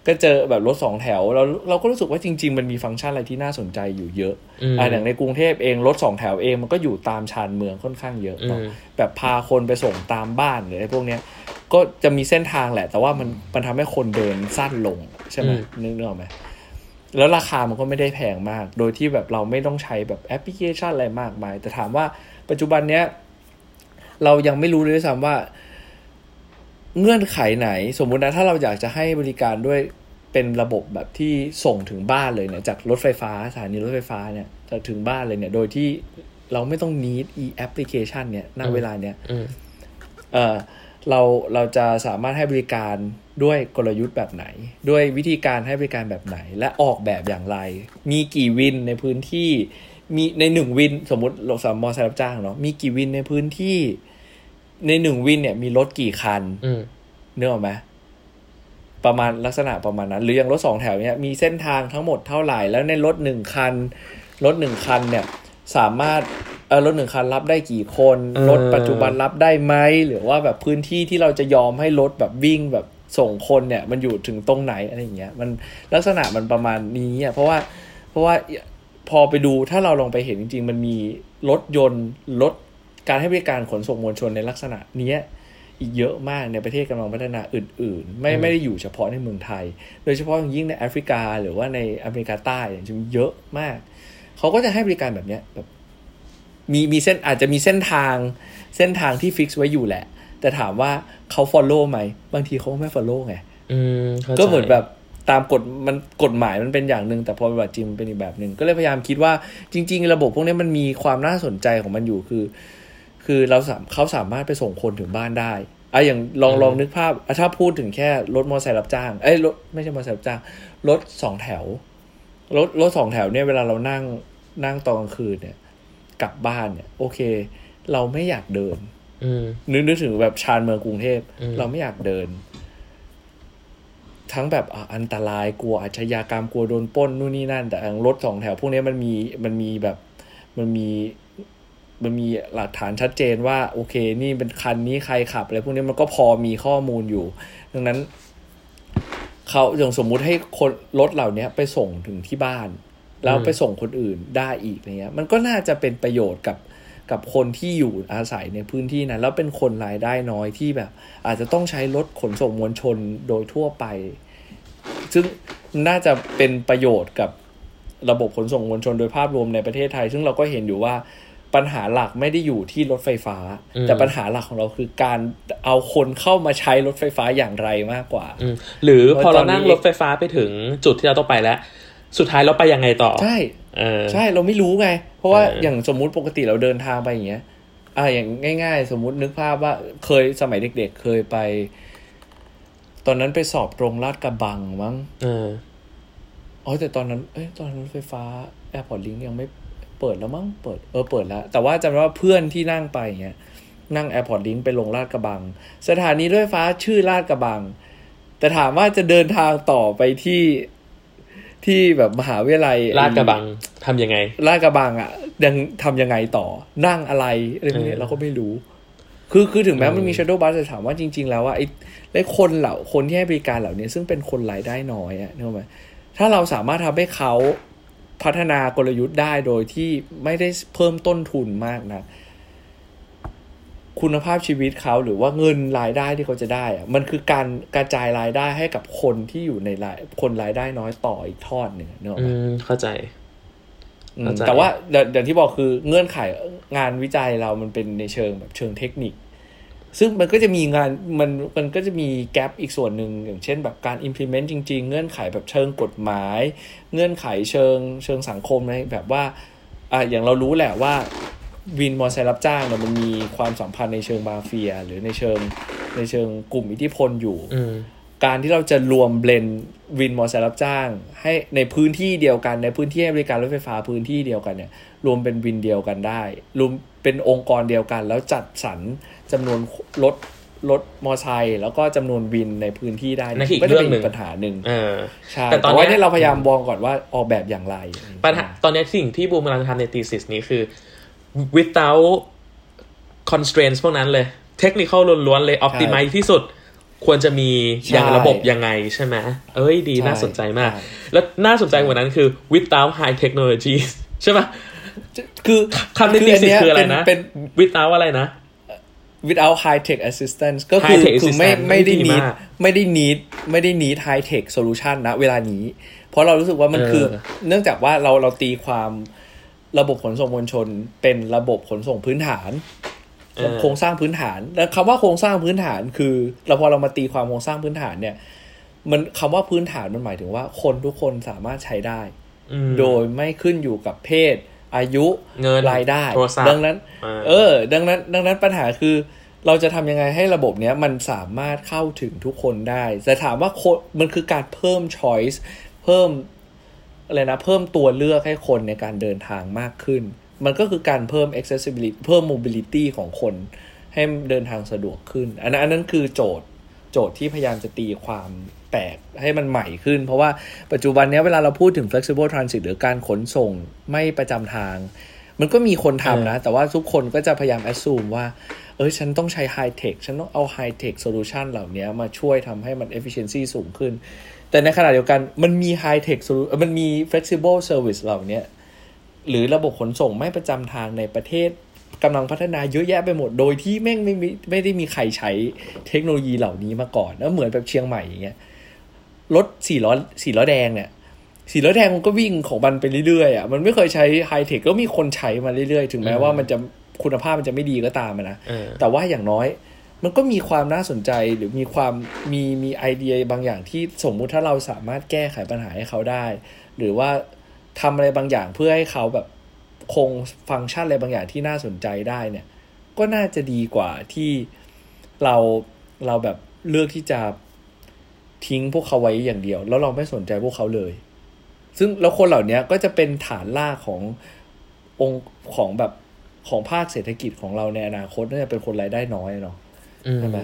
ก็เจอแบบรถสองแถวเราเราก็รู้สึกว่าจริง ๆ มันมีฟังก์ชันอะไรที่น่าสนใจอยู่เยอะอืมอ่าอย่างในกรุงเทพเองรถสองแถวเองมันก็อยู่ตามชานเมืองค่อนข้างเยอะเนาะอืมแบบพาคนไปส่งตามบ้านหรืออะไรพวกเนี้ยก็จะมีเส้นทางแหละ แต่ว่ามันมันทำให้คนเดินสั้นลงใช่ไหมนึกนึกออกไหมแล้วราคามันก็ไม่ได้แพงมาก โดยที่แบบเราไม่ต้องใช้แบบแอปพลิเคชันอะไรมากมาย แต่ถามว่าปัจจุบันเนี้ยเรายังไม่รู้เลยด้วยซ้ำว่า เงื่อนไขไหน สมมุตินะถ้าเราอยากจะให้บริการด้วยเป็นระบบแบบที่ส่งถึงบ้านเลยเนี่ยจากรถไฟฟ้าสถานีรถไฟฟ้าเนี่ยจะถึงบ้านเลยเนี่ย โดยที่เราไม่ต้อง need e application เนี่ยณเวลาเนี้ยอืมเออเราเราจะสามารถให้บริการด้วยกลยุทธ์แบบไหน ด้วยวิธีการให้บริการแบบไหน และออกแบบอย่างไร มีกี่วินในพื้นที่ มีในหนึ่งวิน สมมติเราสามมอไซค์รับจ้างเนาะมีกี่วินในพื้นที่ ในหนึ่งวินเนี่ยมีรถกี่คันอืมเนื้ออกไหมประมาณลักษณะประมาณนั้น หรืออย่างรถสองแถวเนี่ยมีเส้นทางทั้งหมดเท่าไหร่ แล้วในรถหนึ่งคัน รถหนึ่งคันเนี่ย สามารถเออรถหนึ่งคันรับได้กี่คนเออรถปัจจุบันรับได้ไหมหรือว่าแบบพื้นที่ที่เราจะยอมให้รถแบบวิ่งแบบส่งคนเนี่ย มันอยู่ถึงตรงไหนอะไรอย่างเงี้ยมันลักษณะมันประมาณนี้อะเพราะว่าเพราะว่าพอไปดูถ้าเราลองไปเห็นจริง ๆ มันมีรถยนต์รถ การให้บริการขนส่งมวลชนในลักษณะเนี้ยอีกเยอะมากในประเทศกำลังพัฒนาอื่น ๆ ไม่อืมไม่ได้อยู่เฉพาะในเมืองไทย โดยเฉพาะอย่างยิ่งในแอฟริกา หรือว่าในอเมริกาใต้เนี่ยจะมีเยอะมาก เขาก็จะให้บริการแบบเนี้ยแบบมีมีเส้นอาจจะมีเส้นทางเส้นทางที่ฟิกซ์ไว้อยู่แหละ แต่ถามว่าเขา follow ไหม บางทีเขาก็ไม่ follow ไงอืมข้าใจก็เหมือนแบบตามกฎมันกฎหมายมันเป็นอย่างหนึ่งแต่พอปฏิบัติจริงมันเป็นอีกแบบหนึ่งก็เลยพยายามคิดว่าจริง ๆ ระบบพวกนี้มันมีความน่าสนใจของมันอยู่คือ คือเราสามเขาสามารถไปส่งคนถึงบ้านได้อะอย่างลองอืมลองนึกภาพอะถ้าพูดถึงแค่รถมอเตอร์ไซค์รับจ้างเอ้ยรถไม่ใช่มอเตอร์ไซค์รับจ้างรถสองแถวรถรถสองแถวเนี่ยเวลาเรานั่งนั่งตอนกลางคืนเนี่ยกลับบ้านเนี่ย โอเค เราไม่อยากเดินอืมนึกนึกถึงแบบชานเมืองกรุงเทพอืมเราไม่อยากเดิน ทั้งแบบอะอันตรายกลัวอาชญากรรมกลัวโดนปล้นนู่นนี่นั่น แต่อย่างรถสองแถว พวกนี้มันมีมันมีแบบมันมี มันมีหลักฐานชัดเจนว่าโอเคนี่เป็นคันนี้ใครขับอะไรพวกนี้มันก็พอมีข้อมูลอยู่ ดังนั้นเขาอย่างสมมุติให้คนรถเหล่านี้ไปส่งถึงที่บ้าน แล้วไปส่งคนอื่นได้อีกเงี้ย มันก็น่าจะเป็นประโยชน์กับกับคนที่อยู่อาศัยในพื้นที่นั้น แล้วเป็นคนรายได้น้อยที่แบบ อาจจะต้องใช้รถขนส่งมวลชนโดยทั่วไป ซึ่งน่าจะเป็นประโยชน์กับระบบขนส่งมวลชนโดยภาพรวมในประเทศไทย ซึ่งเราก็เห็นอยู่ว่า ปัญหาหลักไม่ได้อยู่ที่รถไฟฟ้าอืมแต่ปัญหาหลักของเราคือการเอาคนเข้ามาใช้รถไฟฟ้าอย่างไรมากกว่าอืมหรือพอเพราะตเราอนนี้นั่งรถไฟฟ้าไปถึงจุดที่เราต้องไปแล้ว สุดท้ายเราไปยังไงต่อ ใช่เออใช่เราไม่รู้ไง เพราะว่าเออออย่างสมมุติปกติเราเดินทางไปอย่างเงี้ยอ่าอย่างง่าย ๆ สมมุตินึกภาพว่าเคยสมัยเด็ก ๆ เคยไป ตอนนั้นไปสอบตรงลาดกระบังมั้งเอออ๋อแต่ตอนนั้น เอ้ยตอนนั้นรถไฟฟ้า Airport Link ยังไม่ เปิดแล้วมั้งเปิดเออเปิดแล้ว แต่ว่าจำได้ว่าเพื่อนที่นั่งไปอย่างเงี้ยนั่ง Airport Link ไปลงลาดกระบัง สถานีรถไฟฟ้าชื่อลาดกระบัง แต่ถามว่าจะเดินทางต่อไปที่ที่แบบมหาวิทยาลัยลาดกระบังทำยังไงลาดกระบังอะยังทำยังไงต่อนั่งอะไรอะไรพวกเนี้ยเออเราก็ไม่รู้ คือคือถึงแม้อืมมันมี shadow bus แต่ถามว่าจริง ๆ แล้วว่าไอ้ไอ้คนเหล่าคนที่ให้บริการเหล่านี้ซึ่งเป็นคนรายได้น้อยอะนึกออกไหมถ้าเราสามารถทำให้เขา พัฒนากลยุทธ์ได้โดยที่ไม่ได้เพิ่มต้นทุนมากนะ คุณภาพชีวิตเขาหรือว่าเงินรายได้ที่เขาจะได้อะมันคือการกระจายรายได้ให้กับคนที่อยู่ในรายคนรายได้น้อยต่ออีกทอดหนึ่งอะเนกอะอืมเข้าใจอืมเข้าใจแต่ว่าอย่างอย่างที่บอกคือเงื่อนไขงานวิจัยเรามันเป็นในเชิงแบบเชิงเทคนิค ซึ่งมันก็จะมีงานมันมันก็จะมี gap อีกส่วนหนึ่งอย่างเช่นแบบการ implement จริง ๆ เงื่อนไขแบบเชิงกฎหมาย เงื่อนไขเชิงเชิงสังคมอะไรแบบว่าอะอย่างเรารู้แหละว่าวินมอเตอร์ไซค์รับจ้างเนี่ยมันมีความสัมพันธ์ในเชิงมาเฟีย หรือในเชิงในเชิงกลุ่มอิทธิพลอยู่การที่เราจะรวม blend วินมอเตอร์ไซค์รับจ้าง ให้ในพื้นที่เดียวกันในพื้นที่ให้บริการรถไฟฟ้าพื้นที่เดียวกันเนี่ยรวมเป็นวินเดียวกันได้ รวมเป็นองค์กรเดียวกัน แล้วจัดสรร จำนวนรถรถมอเตอร์ไซค์แล้วก็จำนวนวินในพื้นที่ได้นั่นคืออีกก็จะเป็นเรื่องหนึ่งปัญหาหนึ่งเออใช่แต่แต่ตอนตอนเนี้ยนี้เราพยายามมองก่อนว่าออกแบบอย่างไรปัญหาตอนนี้สิ่งที่บูมกำลังทำใน thesis นี้คือ without constraints พวกนั้นเลย เทคนิคล้วนๆเลย optimize ที่สุดควรจะมีอย่างระบบยังไงใช่ไหมเอ้ยดีน่าสนใจมาก แล้วน่าสนใจกว่านั้นคือ without high technology ใช่ไหมคือคำในคืออัน thesis เนี้ยคืออะไรเป็นนะเป็น without อะไรนะ without high tech assistance ก็คือ High tech คือไม่ assistance ไม่ได้ดี need มากไม่ได้ need ไม่ได้ need high tech solution นะ เวลานี้ เพราะเรารู้สึกว่ามันเออคือ เนื่องจากว่าเราเราตีความระบบขนส่งมวลชน เป็นระบบขนส่งพื้นฐานเออโครงสร้างพื้นฐาน แล้วคำว่าโครงสร้างพื้นฐานคือ เราพอเรามาตีความโครงสร้างพื้นฐานเนี่ย มันคำว่าพื้นฐานมันหมายถึงว่าคนทุกคนสามารถใช้ได้อืมโดยไม่ขึ้นอยู่กับเพศ อายุเงินรายได้โทรศัพท์ดังนั้นอ่าเออ ดังนั้น ดังนั้นปัญหาคือ เราจะทำยังไงให้ระบบเนี้ยมันสามารถเข้าถึงทุกคนได้ แต่ถามว่าคนมันคือการเพิ่ม choice เพิ่มอะไรนะ เพิ่มตัวเลือกให้คนในการเดินทางมากขึ้น มันก็คือการเพิ่ม accessibility เพิ่ม mobility ของคนให้เดินทางสะดวกขึ้น อันนั้นอันนั้นคือโจทย์โจทย์ที่พยายามจะตีความแปลกให้มันใหม่ขึ้น เพราะว่าปัจจุบันเนี้ยเวลาเราพูดถึง flexible transit หรือการขนส่งไม่ประจำทาง มันก็มีคนทำนะ แต่ว่าทุกคนก็จะพยายาม assume ว่า เออฉันต้องใช้ high tech ฉันต้องเอา high tech solution เหล่านี้มาช่วยทำให้มัน efficiency สูงขึ้น แต่ในขณะเดียวกันมันมี high tech solu- เอ่อมันมี flexible service เหล่านี้หรือระบบขนส่งไม่ประจำทางในประเทศกำลังพัฒนาเยอะแยะไปหมดโดยที่แม่งไม่มีไม่ได้มีใครใช้เทคโนโลยีเหล่านี้มาก่อนแล้วเหมือนแบบเชียงใหม่อย่างเงี้ย รถสี่ล้อสี่ล้อแดงเนี่ยสีล้อแดงมันก็วิ่งของมันไปเรื่อยๆอะมันไม่เคยใช้ไฮเทคก็มีคนใช้มาเรื่อยๆ ถึงแม้ว่ามันจะคุณภาพมันจะไม่ดีก็ตามอะนะเออแต่ว่าอย่างน้อย มันก็มีความน่าสนใจหรือมีความมีมีไอเดียบางอย่างที่สมมุติถ้าเราสามารถแก้ไขปัญหาให้เขาได้ หรือว่าทำอะไรบางอย่างเพื่อให้เขาแบบคงฟังก์ชันอะไรบางอย่างที่น่าสนใจได้เนี่ย ก็น่าจะดีกว่าที่เราเราแบบเลือกที่จะ ทิ้งพวกเขาไว้อย่างเดียว แล้วเราไม่สนใจพวกเขาเลย ซึ่งแล้วคนเหล่านี้ก็จะเป็นฐานล่ากขององค์ของแบบของภาคเศรษฐกิจของเราในอนาคตน่าจะเป็นคนรายได้น้อยเนาะอืมใช่ไหม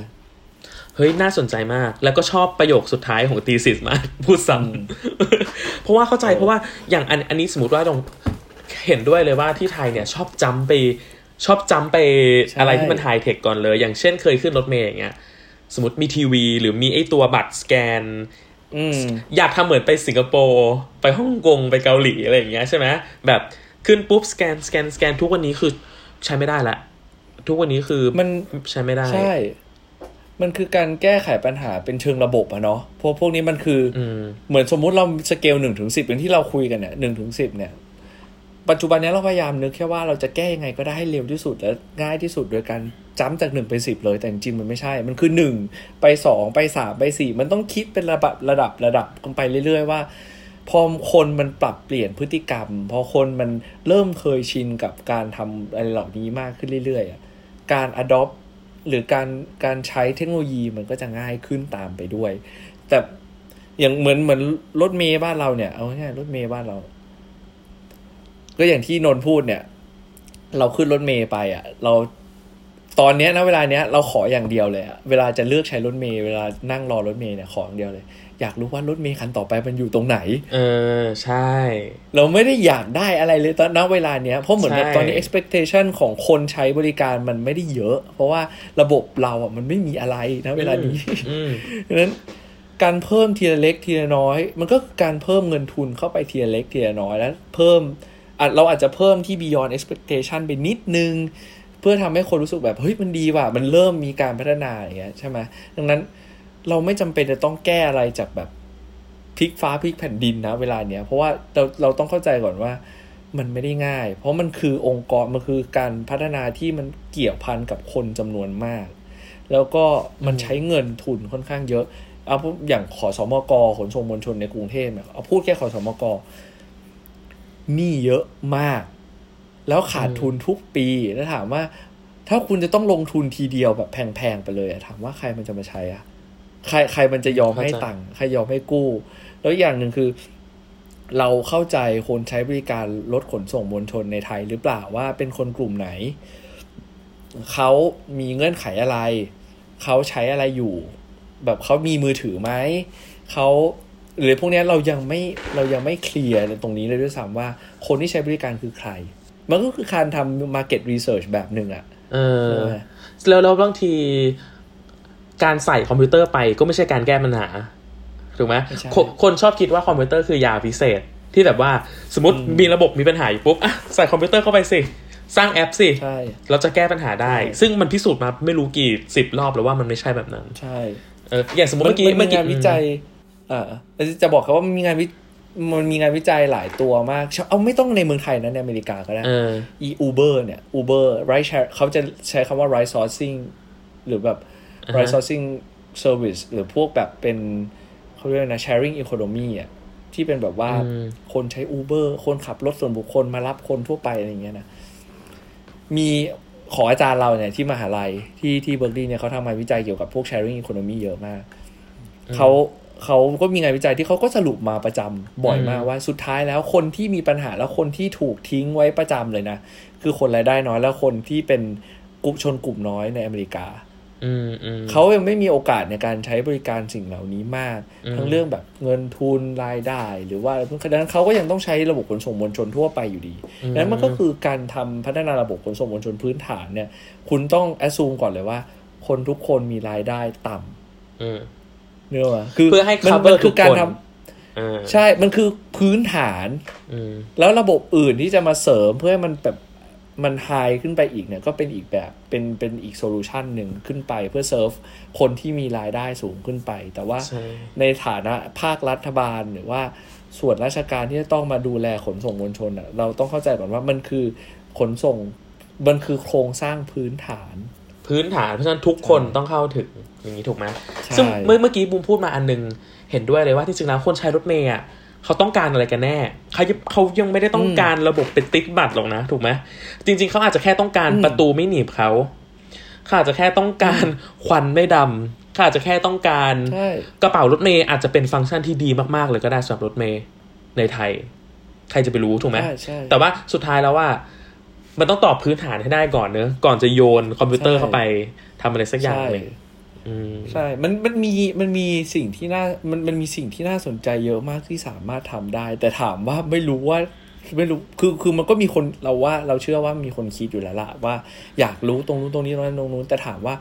เฮ้ย น่าสนใจมาก แล้วก็ชอบประโยคสุดท้ายของตีสิสมากพูดซ้ำเพราะว่าเข้าใจเพราะว่าอย่างอันอันนี้สมมติว่าตรงเห็นด้วยเลยว่าที่ไทยเนี่ยชอบจำไปชอบจำไปใช่อะไรที่มันไฮเทคก่อนเลย อย่างเช่นเคยขึ้นรถเมย์อย่างเงี้ย สมมติมีทีวี หรือมีไอตัวบัตรสแกนอืมอยากทำเหมือนไปสิงคโปร์ไปฮ่องกงไปเกาหลีอะไรอย่างเงี้ยใช่ไหมแบบขึ้นปุ๊บสแกนสแกนสแกนทุกวันนี้คือใช้ไม่ได้ละ ทุกวันนี้คือมันใช้ไม่ได้ ใช่ มันคือการแก้ไขปัญหาเป็นเชิงระบบอะเนาะพวกพวกนี้มันคืออืมเหมือนสมมุติเราสเกลหนึ่งถึงสิบอย่างที่เราคุยกันเนี่ยหนึ่งถึงสิบเนี่ย ปัจจุบันนี้เราพยายามนึกแค่ว่าเราจะแก้ยังไงก็ได้ให้เร็วที่สุดและง่ายที่สุดโดยการจ้ำจากหนึ่งไปสิบเลยแต่จริงมันไม่ใช่ มันคือหนึ่งไปสองไปสามไปสี่มันต้องคิดเป็นระดับระดับระดับกันไปเรื่อย ๆ ว่าพอคนมันปรับเปลี่ยนพฤติกรรม พอคนมันเริ่มเคยชินกับการทำอะไรเหล่านี้มากขึ้นเรื่อยๆอะการ adopt หรือการการใช้เทคโนโลยีมันก็จะง่ายขึ้นตามไปด้วย แต่อย่างเหมือนเหมือนรถเมย์บ้านเราเนี่ยเอาง่ายรถเมย์บ้านเรา ก็อย่างที่นนท์พูดเนี่ย เราขึ้นรถเมย์ไปอะ เราตอนเนี้ยนะเวลาเนี้ยเราขออย่างเดียวเลยอะเวลาจะเลือกใช้รถเมย์เวลานั่งรอรถเมย์เนี่ยขออย่างเดียวเลย อยากรู้ว่ารถเมย์คันต่อไปมันอยู่ตรงไหน เออใช่ เราไม่ได้อยากได้อะไรเลยตอนณเวลาเนี้ยเพราะเหมือนแบบใช่ตอนนี้ expectation ของคนใช้บริการมันไม่ได้เยอะ เพราะว่าระบบเราอะมันไม่มีอะไรนะเวลานี้อืมดังนั้นการเพิ่มทีละเล็กทีละน้อย มันก็คือการเพิ่มเงินทุนเข้าไปทีละเล็กทีละน้อยแล้ว เพิ่มอะ เราอาจจะเพิ่มที่ beyond expectation ไปนิดนึง เพื่อทำให้คนรู้สึกแบบ เฮ้ยมันดีว่ะ มันเริ่มมีการพัฒนาอย่างเงี้ยใช่ไหมดังนั้นเราไม่จำเป็นจะต้องแก้อะไรจากแบบพลิกฟ้าพลิกแผ่นดินนะเวลาเนี้ยเพราะว่าเราเราต้องเข้าใจก่อนว่ามันไม่ได้ง่าย เพราะมันคือองค์กรมันคือการพัฒนาที่มันเกี่ยวพันกับคนจำนวนมาก แล้วก็มันใช้เงินทุนค่อนข้างเยอะเอาพูดอย่างขอสมกขนส่งมวลชนในกรุงเทพเอาพูดแค่ขอสมก หนี้เยอะมาก แล้วขาดทุนทุกปีแล้วถามว่า ถ้าคุณจะต้องลงทุนทีเดียวแบบแพงๆไปเลยอะถามว่าใครมันจะมาใช้อะใครใครมันจะยอมให้เข้าใจตังค์ใครยอมให้กู้ แล้วอย่างหนึ่งคือ เราเข้าใจคนใช้บริการรถขนส่งมวลชนในไทยหรือเปล่าว่าเป็นคนกลุ่มไหน เขามีเงื่อนไขอะไร เขาใช้อะไรอยู่ แบบเขามีมือถือไหมเขา หรือพวกเนี้ยเรายังไม่เรายังไม่เคลียร์ตรงนี้เลยด้วยซ้ำว่า คนที่ใช้บริการคือใคร มันก็คือการทำ market research แบบหนึ่งอะเออใช่ไหมแล้วแล้วบางทีการใส่คอมพิวเตอร์ไปก็ไม่ใช่การแก้ปัญหาถูกไหมไม่ใช่คนคนชอบคิดว่าคอมพิวเตอร์คือยาพิเศษที่แบบว่าสมมติอืมมีระบบมีปัญหาอยู่ปุ๊บอะใส่คอมพิวเตอร์เข้าไปสิ สร้างแอปสิใช่เราจะแก้ปัญหาได้ใช่ซึ่งมันพิสูจน์มาไม่รู้กี่สิบรอบแล้วว่ามันไม่ใช่แบบนั้น ใช่เอออย่างสมมติมันเมื่อกี้มันเมื่มีอกี้งานวิจัย อ่าจะบอกเขาว่ามันมีงานวิมันมีงานวิจัยหลายตัวมาก เอาไม่ต้องในเมืองไทยนะในอเมริกาก็ได้เออ e Uber เนี่ย Uber ride share เขาจะใช้คำว่า ride sourcing หรือแบบอ่าฮะ ride sourcing service หรือพวกแบบเป็นเขาเรียกอะไรนะ sharing economy อะที่เป็นแบบว่าอืมคนใช้ Uber คนขับรถส่วนบุคคลมารับคนทั่วไปอะไรอย่างเงี้ยนะ มีขออาจารย์เราเนี่ยที่มหาลัยที่ที่เบอร์ลีย์เนี่ยเขาทำงานวิจัยเกี่ยวกับพวก sharing economy เยอะมาก เขา เขาก็มีงานวิจัยที่เขาก็สรุปมาประจำบ่อยมากอืมว่าสุดท้ายแล้วคนที่มีปัญหาแล้วคนที่ถูกทิ้งไว้ประจำเลยนะ คือคนรายได้น้อยแล้วคนที่เป็นกลุ่มชนกลุ่มน้อยในอเมริกาอืมอืมเขายังไม่มีโอกาสในการใช้บริการสิ่งเหล่านี้มากอืมทั้งเรื่องแบบเงินทุนรายได้ หรือว่าอะไรพวกนั้นเขาก็ยังต้องใช้ระบบขนส่งมวลชนทั่วไปอยู่ดีดังนั้นมันก็คือการทำพัฒนาระบบขนส่งมวลชนพื้นฐานเนี่ย คุณต้องแอดซูมก่อนเลยว่า คนทุกคนมีรายได้ต่ำอืม เนื้อวะคือเพื่อให้มัน cover มันคือการทุกคนทำอ่าใช่ มันคือพื้นฐานอืมแล้วระบบอื่นที่จะมาเสริมเพื่อให้มันแบบมัน high ขึ้นไปอีกเนี่ยก็เป็นอีกแบบเป็นเป็นอีก solution หนึ่งขึ้นไปเพื่อเซิร์ฟคนที่มีรายได้สูงขึ้นไป แต่ว่าใช่ในฐานะภาครัฐบาลหรือว่าส่วนราชการที่จะต้องมาดูแลขนส่งมวลชนอะเราต้องเข้าใจก่อนว่ามันคือขนส่งมันคือโครงสร้างพื้นฐาน พื้นฐาน เพราะฉะนั้นทุกคนต้องเข้าถึงอย่างนี้ถูกไหมใช่ซึ่งเมื่อเมื่อกี้บูมพูดมาอันหนึง เห็นด้วยเลยว่าที่จริงแล้วคนใช้รถเมย์อะเขาต้องการอะไรกันแน่เขาเขายังไม่ได้ต้องการระบบเป็นติ๊กบัตรหรอกนะ ถูกไหมจริง ๆเขาอาจจะแค่ต้องการอืมประตูไม่หนีบเขาเขาอาจจะแค่ต้องการควันไม่ดำเขาอาจจะแค่ต้องการใช่กระเป๋ารถเมย์อาจจะเป็นฟังก์ชันที่ดีมากๆเลยก็ได้สำหรับรถเมย์ในไทย ใครจะไปรู้ถูกไหมใช่ใช่แต่ว่าสุดท้ายแล้วว่า มันต้องตอบพื้นฐานให้ได้ก่อนเนอะก่อนจะโยนคอมพิวเตอร์ใช่เข้าไปทำอะไรสักอย่างใช่หนึ่งอืมใช่ มันมันมีมันมีสิ่งที่น่ามันมันมีสิ่งที่น่าสนใจเยอะมากที่สามารถทำได้ แต่ถามว่าไม่รู้ว่าไม่รู้คือคือมันก็มีคนเราว่าเราเชื่อว่ามีคนคิดอยู่แล้วล่ะว่าอยากรู้ตรงนู้นตรงนี้ตรงนั้นตรงนู้น แต่ถามว่า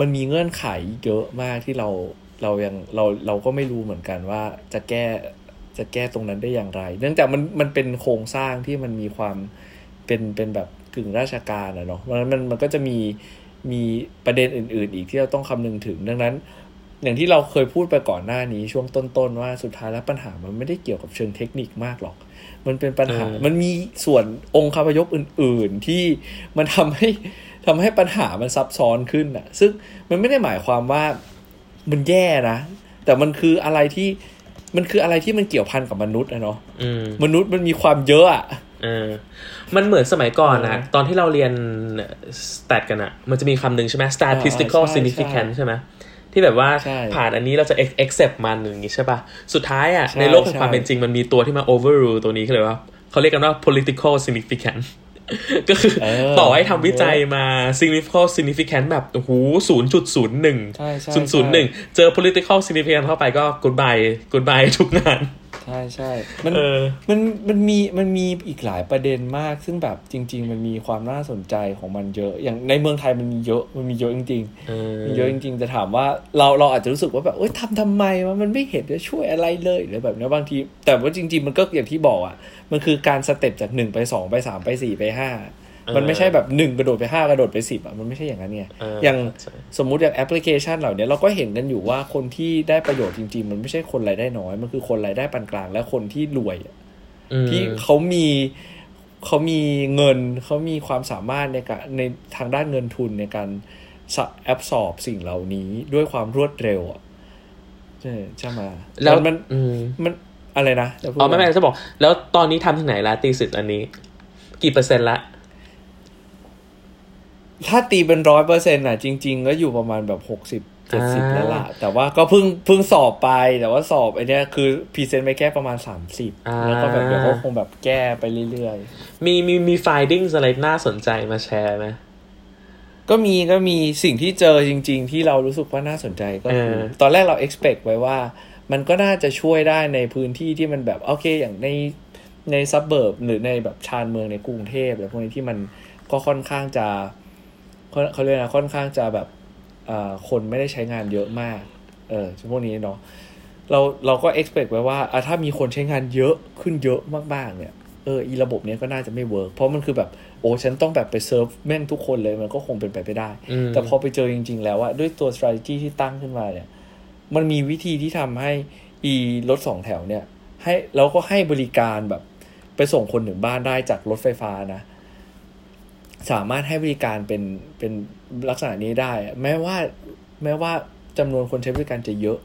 มันมีเงื่อนไขเยอะมากที่เราเรายังเราเราก็ไม่รู้เหมือนกันว่าจะแก้จะแก้ตรงนั้นได้อย่างไร เนื่องจากมันมันเป็นโครงสร้างที่มันมีความ เป็นเป็นแบบกึ่งราชการอะเนาะมันมันมันก็จะมีมีประเด็นอื่น ๆ อีกที่เราต้องคำนึงถึง ดังนั้น อย่างที่เราเคยพูดไปก่อนหน้านี้ช่วงต้น ๆ ว่าสุดท้ายแล้วปัญหามันไม่ได้เกี่ยวกับเชิงเทคนิคมากหรอก มันเป็นปัญหาเออมันมีส่วนองค์คาพยพอื่น ๆ ที่มันทำให้ทำให้ปัญหามันซับซ้อนขึ้นอะซึ่งมันไม่ได้หมายความว่ามันแย่นะ แต่มันคืออะไรที่มันคืออะไรที่มันเกี่ยวพันกับมนุษย์อะเนาะอืมมนุษย์มันมีความเยอะอะเออ มันเหมือนสมัยก่อนนะเออตอนที่เราเรียนสแตทกันอะมันจะมีคำหนึ่งใช่ไหม statistical ใช่ significance ใช่ไหมที่แบบว่าใช่ผ่านอันนี้เราจะ ex- accept มันอย่างงี้ใช่ป่ะ สุดท้ายอะใช่ในโลกแห่งความใช่เป็นจริงมันมีตัวที่มา overrule ตัวนี้เขาเลยว่าเขาเรียกกันว่า political significance ก็คือเออต่อให้ทำวิจัยมา significant significant แบบโอ้โหศูนย์จุดศูนย์หนึ่งใช่ใช่ศูนย์ศูนย์หนึ่งเจอ political significance เข้าไปก็ goodbye goodbye ทุกงานใช่ใช่มันเออมันมันมีมันมีอีกหลายประเด็นมาก ซึ่งแบบจริง ๆ มันมีความน่าสนใจของมันเยอะ อย่างในเมืองไทยมันมีเยอะมันมีเยอะจริงเออๆมีเยอะจริงๆแต่ถามว่าเราเราอาจจะรู้สึกว่าแบบเอ้ยทำทำไมวะมันไม่เห็นจะช่วยอะไรเลยหรือแบบเนี้ยบางที แต่ว่าจริง ๆ มันก็อย่างที่บอกอะมันคือการสเต็ปจากหนึ่งไปสองไปสามไปสี่ไปห้า มันไม่ใช่แบบหนึ่งกระโดดไปห้ากระโดดไปสิบอะมันไม่ใช่อย่างนั้นไงเอออย่างใช่สมมุติอย่างแอปพลิเคชันเหล่านี้เราก็เห็นกันอยู่ว่าคนที่ได้ประโยชน์จริง ๆ มันไม่ใช่คนรายได้น้อย มันคือคนรายได้ปานกลางและคนที่รวยอะอืมที่เขามีเขามีเงินเขามีความสามารถในการในทางด้านเงินทุนในการแอบสอบสิ่งเหล่านี้ด้วยความรวดเร็วอะใช่ใช่ไหมแล้วมันอืมมันอะไรนะจะพูดอ๋อไม่ไม่จะบอก แล้วตอนนี้ทำถึงไหนละตีสิทธิ์อันนี้ กี่เปอร์เซ็นต์ละ ถ้าตีเป็นร้อยเปอร์เซ็นต์อะ จริง ๆ ก็อยู่ประมาณแบบหกสิบเจ็ดสิบอ่าแล้วล่ะ แต่ว่าก็เพิ่งเพิ่งสอบไปแต่ว่าสอบไอเนี้ยคือ present ไปแค่ประมาณสามสิบแล้วก็แบบเดี๋ยวก็คงแบบแก้ไปเรื่อยๆ มีมีมี findings อะไรน่าสนใจมาแชร์ไหมก็มีก็มีสิ่งที่เจอจริง ๆ ที่เรารู้สึกว่าน่าสนใจก็คือเออตอนแรกเรา expect ไว้ว่า มันก็น่าจะช่วยได้ในพื้นที่ที่มันแบบโอเคอย่างในใน suburb หรือในแบบชานเมืองในกรุงเทพอะไรพวกนี้ที่มันก็ค่อนข้างจะ เขาเขาเรียกนะค่อนข้างจะแบบอ่าคนไม่ได้ใช้งานเยอะมาก เออพวกนี้เนาะเราเราก็ expect ไว้ว่าอะถ้ามีคนใช้งานเยอะขึ้นเยอะมากๆเนี่ยเอออีระบบเนี้ยก็น่าจะไม่ work เพราะมันคือแบบโอ้ฉันต้องแบบไปเซิร์ฟแม่งทุกคนเลยมันก็คงเป็นไปไม่ได้อืมแต่พอไปเจอจริง ๆ แล้วอะด้วยตัว strategy ที่ตั้งขึ้นมาเนี่ย มันมีวิธีที่ทำให้อีรถสองแถวเนี่ย ให้แล้วก็ให้บริการแบบไปส่งคนถึงบ้านได้จากรถไฟฟ้านะ สามารถให้บริการเป็นเป็นลักษณะนี้ได้อะแม้ว่าแม้ว่าจำนวนคนใช้บริการจะเยอะ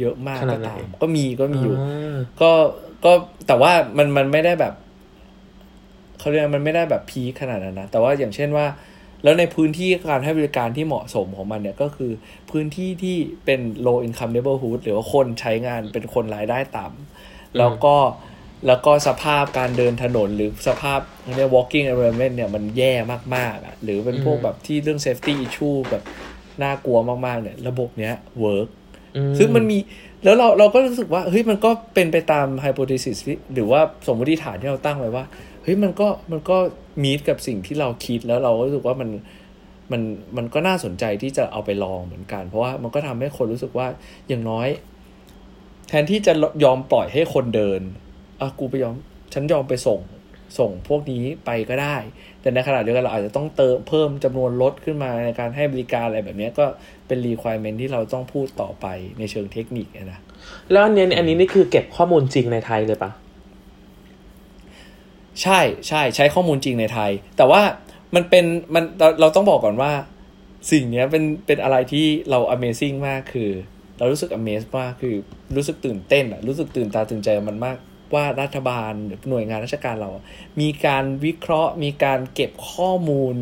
เยอะมากขนาก็ดไหนตามก็มีก็มีอยู่าก็ก็แต่ว่ามันมันไม่ได้แบบเขาเรียกว่ามันไม่ได้แบบพีคขนาดนั้นนะ แต่ว่าอย่างเช่นว่า แล้วในพื้นที่การให้บริการที่เหมาะสมของมันเนี่ย ก็คือพื้นที่ที่เป็น low income neighborhood หรือว่าคนใช้งานเป็นคนรายได้ต่ำแล้วก็ แล้วก็สภาพการเดินถนนหรือสภาพเรียก walking environment เนี่ยมันแย่มากๆอะหรือเป็นพวกอืมแบบที่เรื่อง safety issue แบบน่ากลัวมากๆเนี่ยระบบเนี้ย work อืซึ่งมันมีแล้วเราเราก็รู้สึกว่าเฮ้ยมันก็เป็นไปตามไฮโปเทซิสหรือว่าสมมติฐานที่เราตั้งไว้ว่าเฮ้ยมันก็มันก็มีดกับสิ่งที่เราคิดแล้วเราก็รู้สึกว่ามันมันมันก็น่าสนใจที่จะเอาไปลองเหมือนกัน เพราะว่ามันก็ทำให้คนรู้สึกว่าอย่างน้อย แทนที่จะยอมปล่อยให้คนเดิน อะกูไปยอมฉันยอมไปส่งส่งพวกนี้ไปก็ได้ แต่ในขณะเดียวกันเราอาจจะต้องเติมเพิ่มจำนวนรถขึ้นมาในการให้บริการอะไรแบบเนี้ยก็เป็น requirement ที่เราต้องพูดต่อไปในเชิงเทคนิคอะนะแล้วอันเนี้ยอันนี้นี่คือเก็บข้อมูลจริงในไทยเลยปะใช่ใช่ใช้ข้อมูลจริงในไทย แต่ว่ามันเป็นมันเราเราต้องบอกก่อนว่า สิ่งเนี้ยเป็นเป็นอะไรที่เรา Amazing มากคือ เรารู้สึก Amaze มากคือรู้สึกตื่นเต้นอะรู้สึกตื่นตาตื่นใจกับมันมาก ว่ารัฐบาลหรือหน่วยงานราชการเราอะมีการวิเคราะห์ มีการเก็บข้อมูล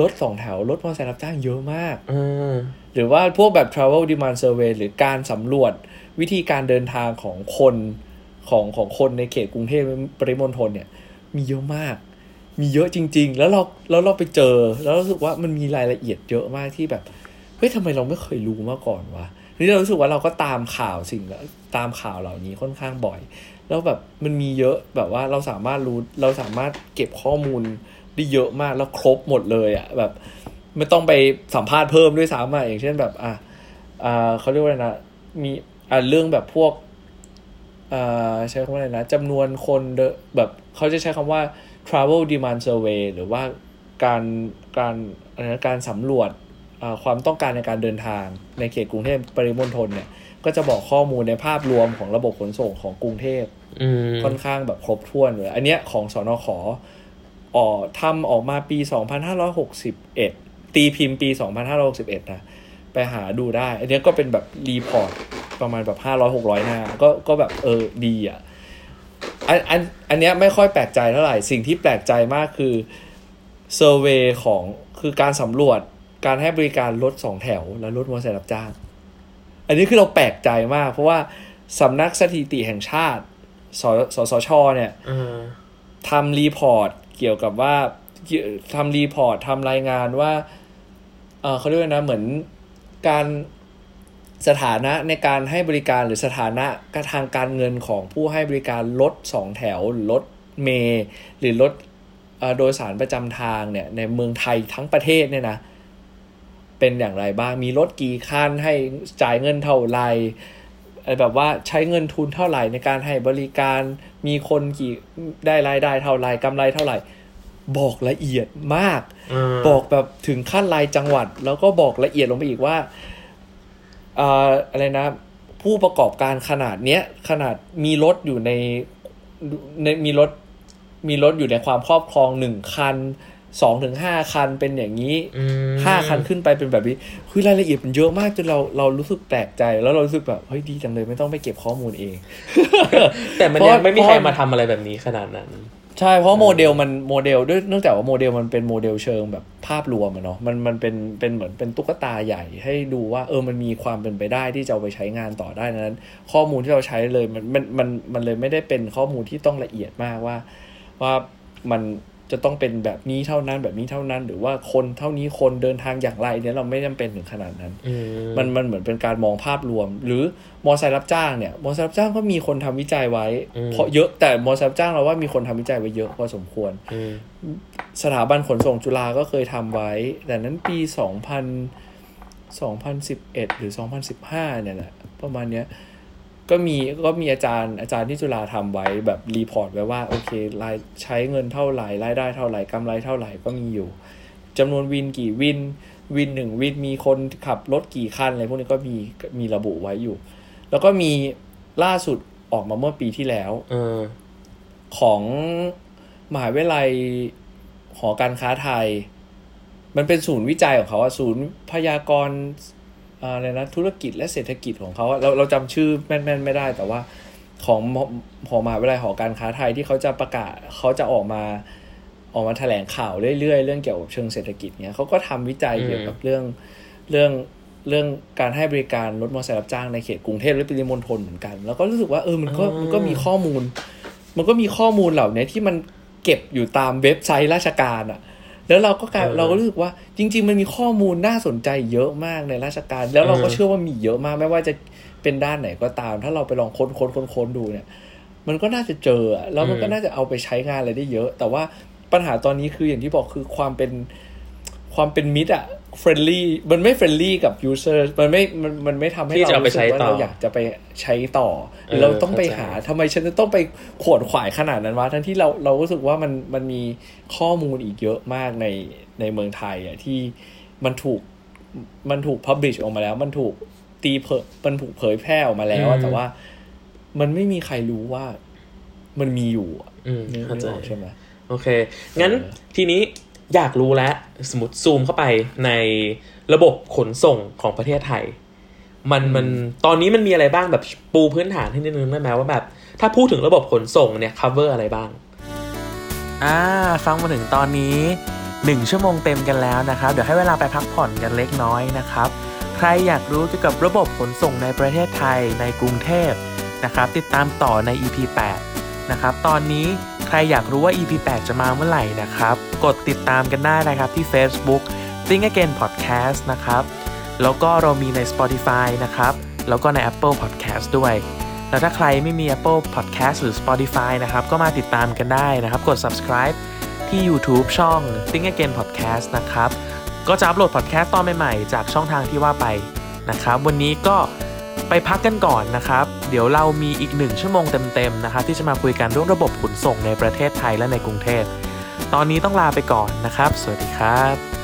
รถสองแถวรถมอเตอร์ไซค์รับจ้างเยอะมากอืมหรือว่าพวกแบบ travel demand survey หรือการสำรวจวิธีการเดินทางของคนของของคนในเขตกรุงเทพปริมณฑลเนี่ย มีเยอะมาก มีเยอะจริง ๆ แล้วเราแล้วเราไปเจอ แล้วรู้สึกว่ามันมีรายละเอียดเยอะมากที่แบบเฮ้ยทำไมเราไม่เคยรู้มาก่อนวะนี่เรารู้สึกว่าเราก็ตามข่าวสิ่งตามข่าวเหล่านี้ค่อนข้างบ่อย แล้วแบบมันมีเยอะแบบว่าเราสามารถรู้เราสามารถเก็บข้อมูลได้เยอะมากแล้วครบหมดเลยอะ่ะแบบไม่ต้องไปสัมภาษณ์เพิ่มด้วยซ้ำอะอย่างเช่นแบบอะอ่าเขาเรียกว่าอะไรนะมีอ่าเรื่องแบบพวกอ่าใช้คำว่าอะไรนะจำนวนคนเดแบบเขาจะใช้คำว่า travel demand survey หรือว่าการการอะไรนะการสำรวจ ความต้องการในการเดินทางในเขตกรุงเทพปริมณฑลเนี่ย ก็จะบอกข้อมูลในภาพรวมของระบบขนส่งของกรุงเทพอืมค่อนข้างแบบครบถ้วนเลยอันเนี้ยของสอนอขอออทำออกมาปี 2561 ตีพิมพ์ปี 2561 นะ ไปหาดูได้ อันเนี้ยก็เป็นแบบ reportประมาณแบบ 500 600 หน้า ก็ก็แบบเออดีอะอันอันอันเนี้ยไม่ค่อยแปลกใจเท่าไหร่ สิ่งที่แปลกใจมากคือ survey ของคือการสำรวจ การให้บริการรถสองแถว และรถมอเตอร์ไซค์รับจ้าง อันนี้คือเราแปลกใจมาก เพราะว่าสำนักสถิติแห่งชาติ สสช. เนี่ยอ่าทำ report เกี่ยวกับว่าทำรีพอร์ตทำรายงานว่าเออเขาเรียกว่านะเหมือนการสถานะในการให้บริการหรือสถานะกทางการเงินของผู้ให้บริการรถสองแถวหรือรถเมล์หรือรถเอ่อโดยสารประจำทางเนี่ยในเมืองไทยทั้งประเทศเนี่ยนะ เป็นอย่างไรบ้าง มีรถกี่คันให้จ่ายเงินเท่าไหร่เอ่อแบบว่าใช้เงินทุนเท่าไหร่ในการให้บริการมีคนกี่ได้รายได้เท่าไหร่กำไรเท่าไหร่ บอกละเอียดมากอ่าบอกแบบถึงขั้นรายจังหวัด แล้วก็บอกละเอียดลงไปอีกว่าเอ่ออะไรนะ ผู้ประกอบการขนาดเนี้ยขนาดมีรถอยู่ในในมีรถมีรถอยู่ในความครอบครองหนึ่งคัน สองถึงห้าคันเป็นอย่างนี้อืมห้าคันขึ้นไปเป็นแบบนี้คือรายละเอียดมันเยอะมากจนเราเรารู้สึกแปลกใจ แล้วเรารู้สึกแบบเฮ้ยดีจังเลยไม่ต้องไปเก็บข้อมูลเอง แต่มันเพราะยังไม่มีใครเพราะมาทำอะไรแบบนี้ขนาดนั้น ใช่เพราะโมเดลมันโมเดลด้วยเนื่องจากว่าโมเดลมันเป็นโมเดลเชิงแบบภาพรวมอะเนาะมันมันเป็นเป็นเหมือนเป็นตุ๊กตาใหญ่ให้ดูว่า เออมันมีความเป็นไปได้ที่จะเอาไปใช้งานต่อได้นั้น ข้อมูลที่เราใช้เลยมันมันมันมันเลยไม่ได้เป็นข้อมูลที่ต้องละเอียดมากว่าว่ามัน จะต้องเป็นแบบนี้เท่านั้นแบบนี้เท่านั้น หรือว่าคนเท่านี้คนเดินทางอย่างไรเนี่ยเราไม่จำเป็นถึงขนาดนั้นอืมมันมันเหมือนเป็นการมองภาพรวม หรือมอไซค์รับจ้างเนี่ยมอไซค์รับจ้างก็มีคนทำวิจัยไว้ เพราะเยอะแต่มอไซค์รับจ้างเราว่ามีคนทำวิจัยไว้เยอะพอสมควรอืมสถาบันขนส่งจุฬาก็เคยทำไว้ แต่นั้นปีสองพันสองพันสิบเอ็ดหรือสองพันสิบห้าเนี่ยแหละประมาณเนี้ย ก็มีก็มีอาจารย์อาจารย์ที่จุฬาทำไว้แบบ report ไว้ว่าโอเครายใช้เงินเท่าไหร่รายได้เท่าไหร่กำไรเท่าไหร่ก็มีอยู่จำนวนวินกี่วินวินหนึ่งวินมีคนขับรถกี่คันอะไรพวกนี้ก็มีมีระบุไว้อยู่ แล้วก็มีล่าสุดออกมาเมื่อปีที่แล้วเออของมหาวิทยาลัยหอการค้าไทย มันเป็นศูนย์วิจัยของเขาอะศูนย์พยากรณ์ อ่าอะไรนะธุรกิจและเศรษฐกิจของเขาอะเราเราจำชื่อแม่นๆไม่ได้แต่ว่าของมของมหาวิทยาลัยหอการค้าไทยที่เขาจะประกาศเขาจะออกมาออกมาแถลงข่าวเรื่อยๆ เรื่องเกี่ยวกับเชิงเศรษฐกิจเนี้ยเขาก็ทำวิจัยอืมเกี่ยวกับเรื่องเรื่องเรื่องการให้บริการรถมอเตอร์ไซค์รับจ้างในเขตกรุงเทพและปริมณฑลเหมือนกัน แล้วก็รู้สึกว่าเออมันก็มันก็มีข้อมูล มันก็มีข้อมูลเหล่านี้ที่มันเก็บอยู่ตามเว็บไซต์ราชการอะ แล้วเราก็กลายเออเราก็รู้สึกว่าจริง ๆ มันมีข้อมูลน่าสนใจเยอะมากในราชการ แล้วเราก็เออเชื่อว่ามีเยอะมากไม่ว่าจะเป็นด้านไหนก็ตาม ถ้าเราไปลองค้นค้นค้นค้นดูเนี่ย มันก็น่าจะเจออะแล้วมันก็น่าจะเอาไปใช้งานอะไรได้เยอะ แต่ว่าปัญหาตอนนี้คืออย่างที่บอกคือความเป็นความเป็นมิตรอะ friendly มันไม่ friendly กับ user มันไม่มันมันไม่ที่จะเราเอาไปรู้สึกว่าเราอยากจะไปใช้ต่อเออเราต้องไปเข้าใจหาทำไมฉันจะต้องไปขวนขวายขนาดนั้นวะทั้งที่เราเรารู้สึกว่ามันมันมีข้อมูลอีกเยอะมากในในเมืองไทยอะที่มันถูกมันถูก publish ออกมาแล้ว มันถูกตีเผยมันถูกเผยแพร่ออกมาแล้วอะแต่ว่า มันไม่มีใครรู้ว่ามันมีอยู่อะอืมนึกเข้าไม่ใจออกใช่ไหมโอเค งั้นเออทีนี้ อยากรู้แล้วสมมติซูมเข้าไปในระบบขนส่งของประเทศไทย มันมันตอนนี้มันมีอะไรบ้างแบบปูพื้นฐานให้นิดนึงได้ไหมว่าแบบ ถ้าพูดถึงระบบขนส่งเนี่ย cover อะไรบ้าง อ่า ฟังมาถึงตอนนี้ 1 ชั่วโมงเต็มกันแล้วนะครับ เดี๋ยวให้เวลาไปพักผ่อนกันเล็กน้อยนะครับ ใครอยากรู้เกี่ยวกับระบบขนส่งในประเทศไทยในกรุงเทพนะครับ ติดตามต่อใน EP 8 นะครับ ตอนนี้ ใครอยากรู้ว่า EP 8 จะมาเมื่อไหร่นะครับ กดติดตามกันได้นะครับที่ Facebook Think Again Podcast นะครับ แล้วก็เรามีใน Spotify นะครับ แล้วก็ใน Apple Podcast ด้วยแล้วถ้าใครไม่มี Apple Podcast หรือ Spotify นะครับ ก็มาติดตามกันได้นะครับ กด subscribe ที่ YouTube ช่อง Think Again Podcast นะครับ ก็จะอัปโหลดพอดแคสต์ตอนใหม่ ๆ จากช่องทางที่ว่าไปนะครับ วันนี้ก็ ไปพักกันก่อนนะครับ เดี๋ยวเรามีอีกหนึ่งชั่วโมงเต็มๆนะครับที่จะมาคุยกันเรื่องระบบขนส่งในประเทศไทยและในกรุงเทพ ตอนนี้ต้องลาไปก่อนนะครับ สวัสดีครับ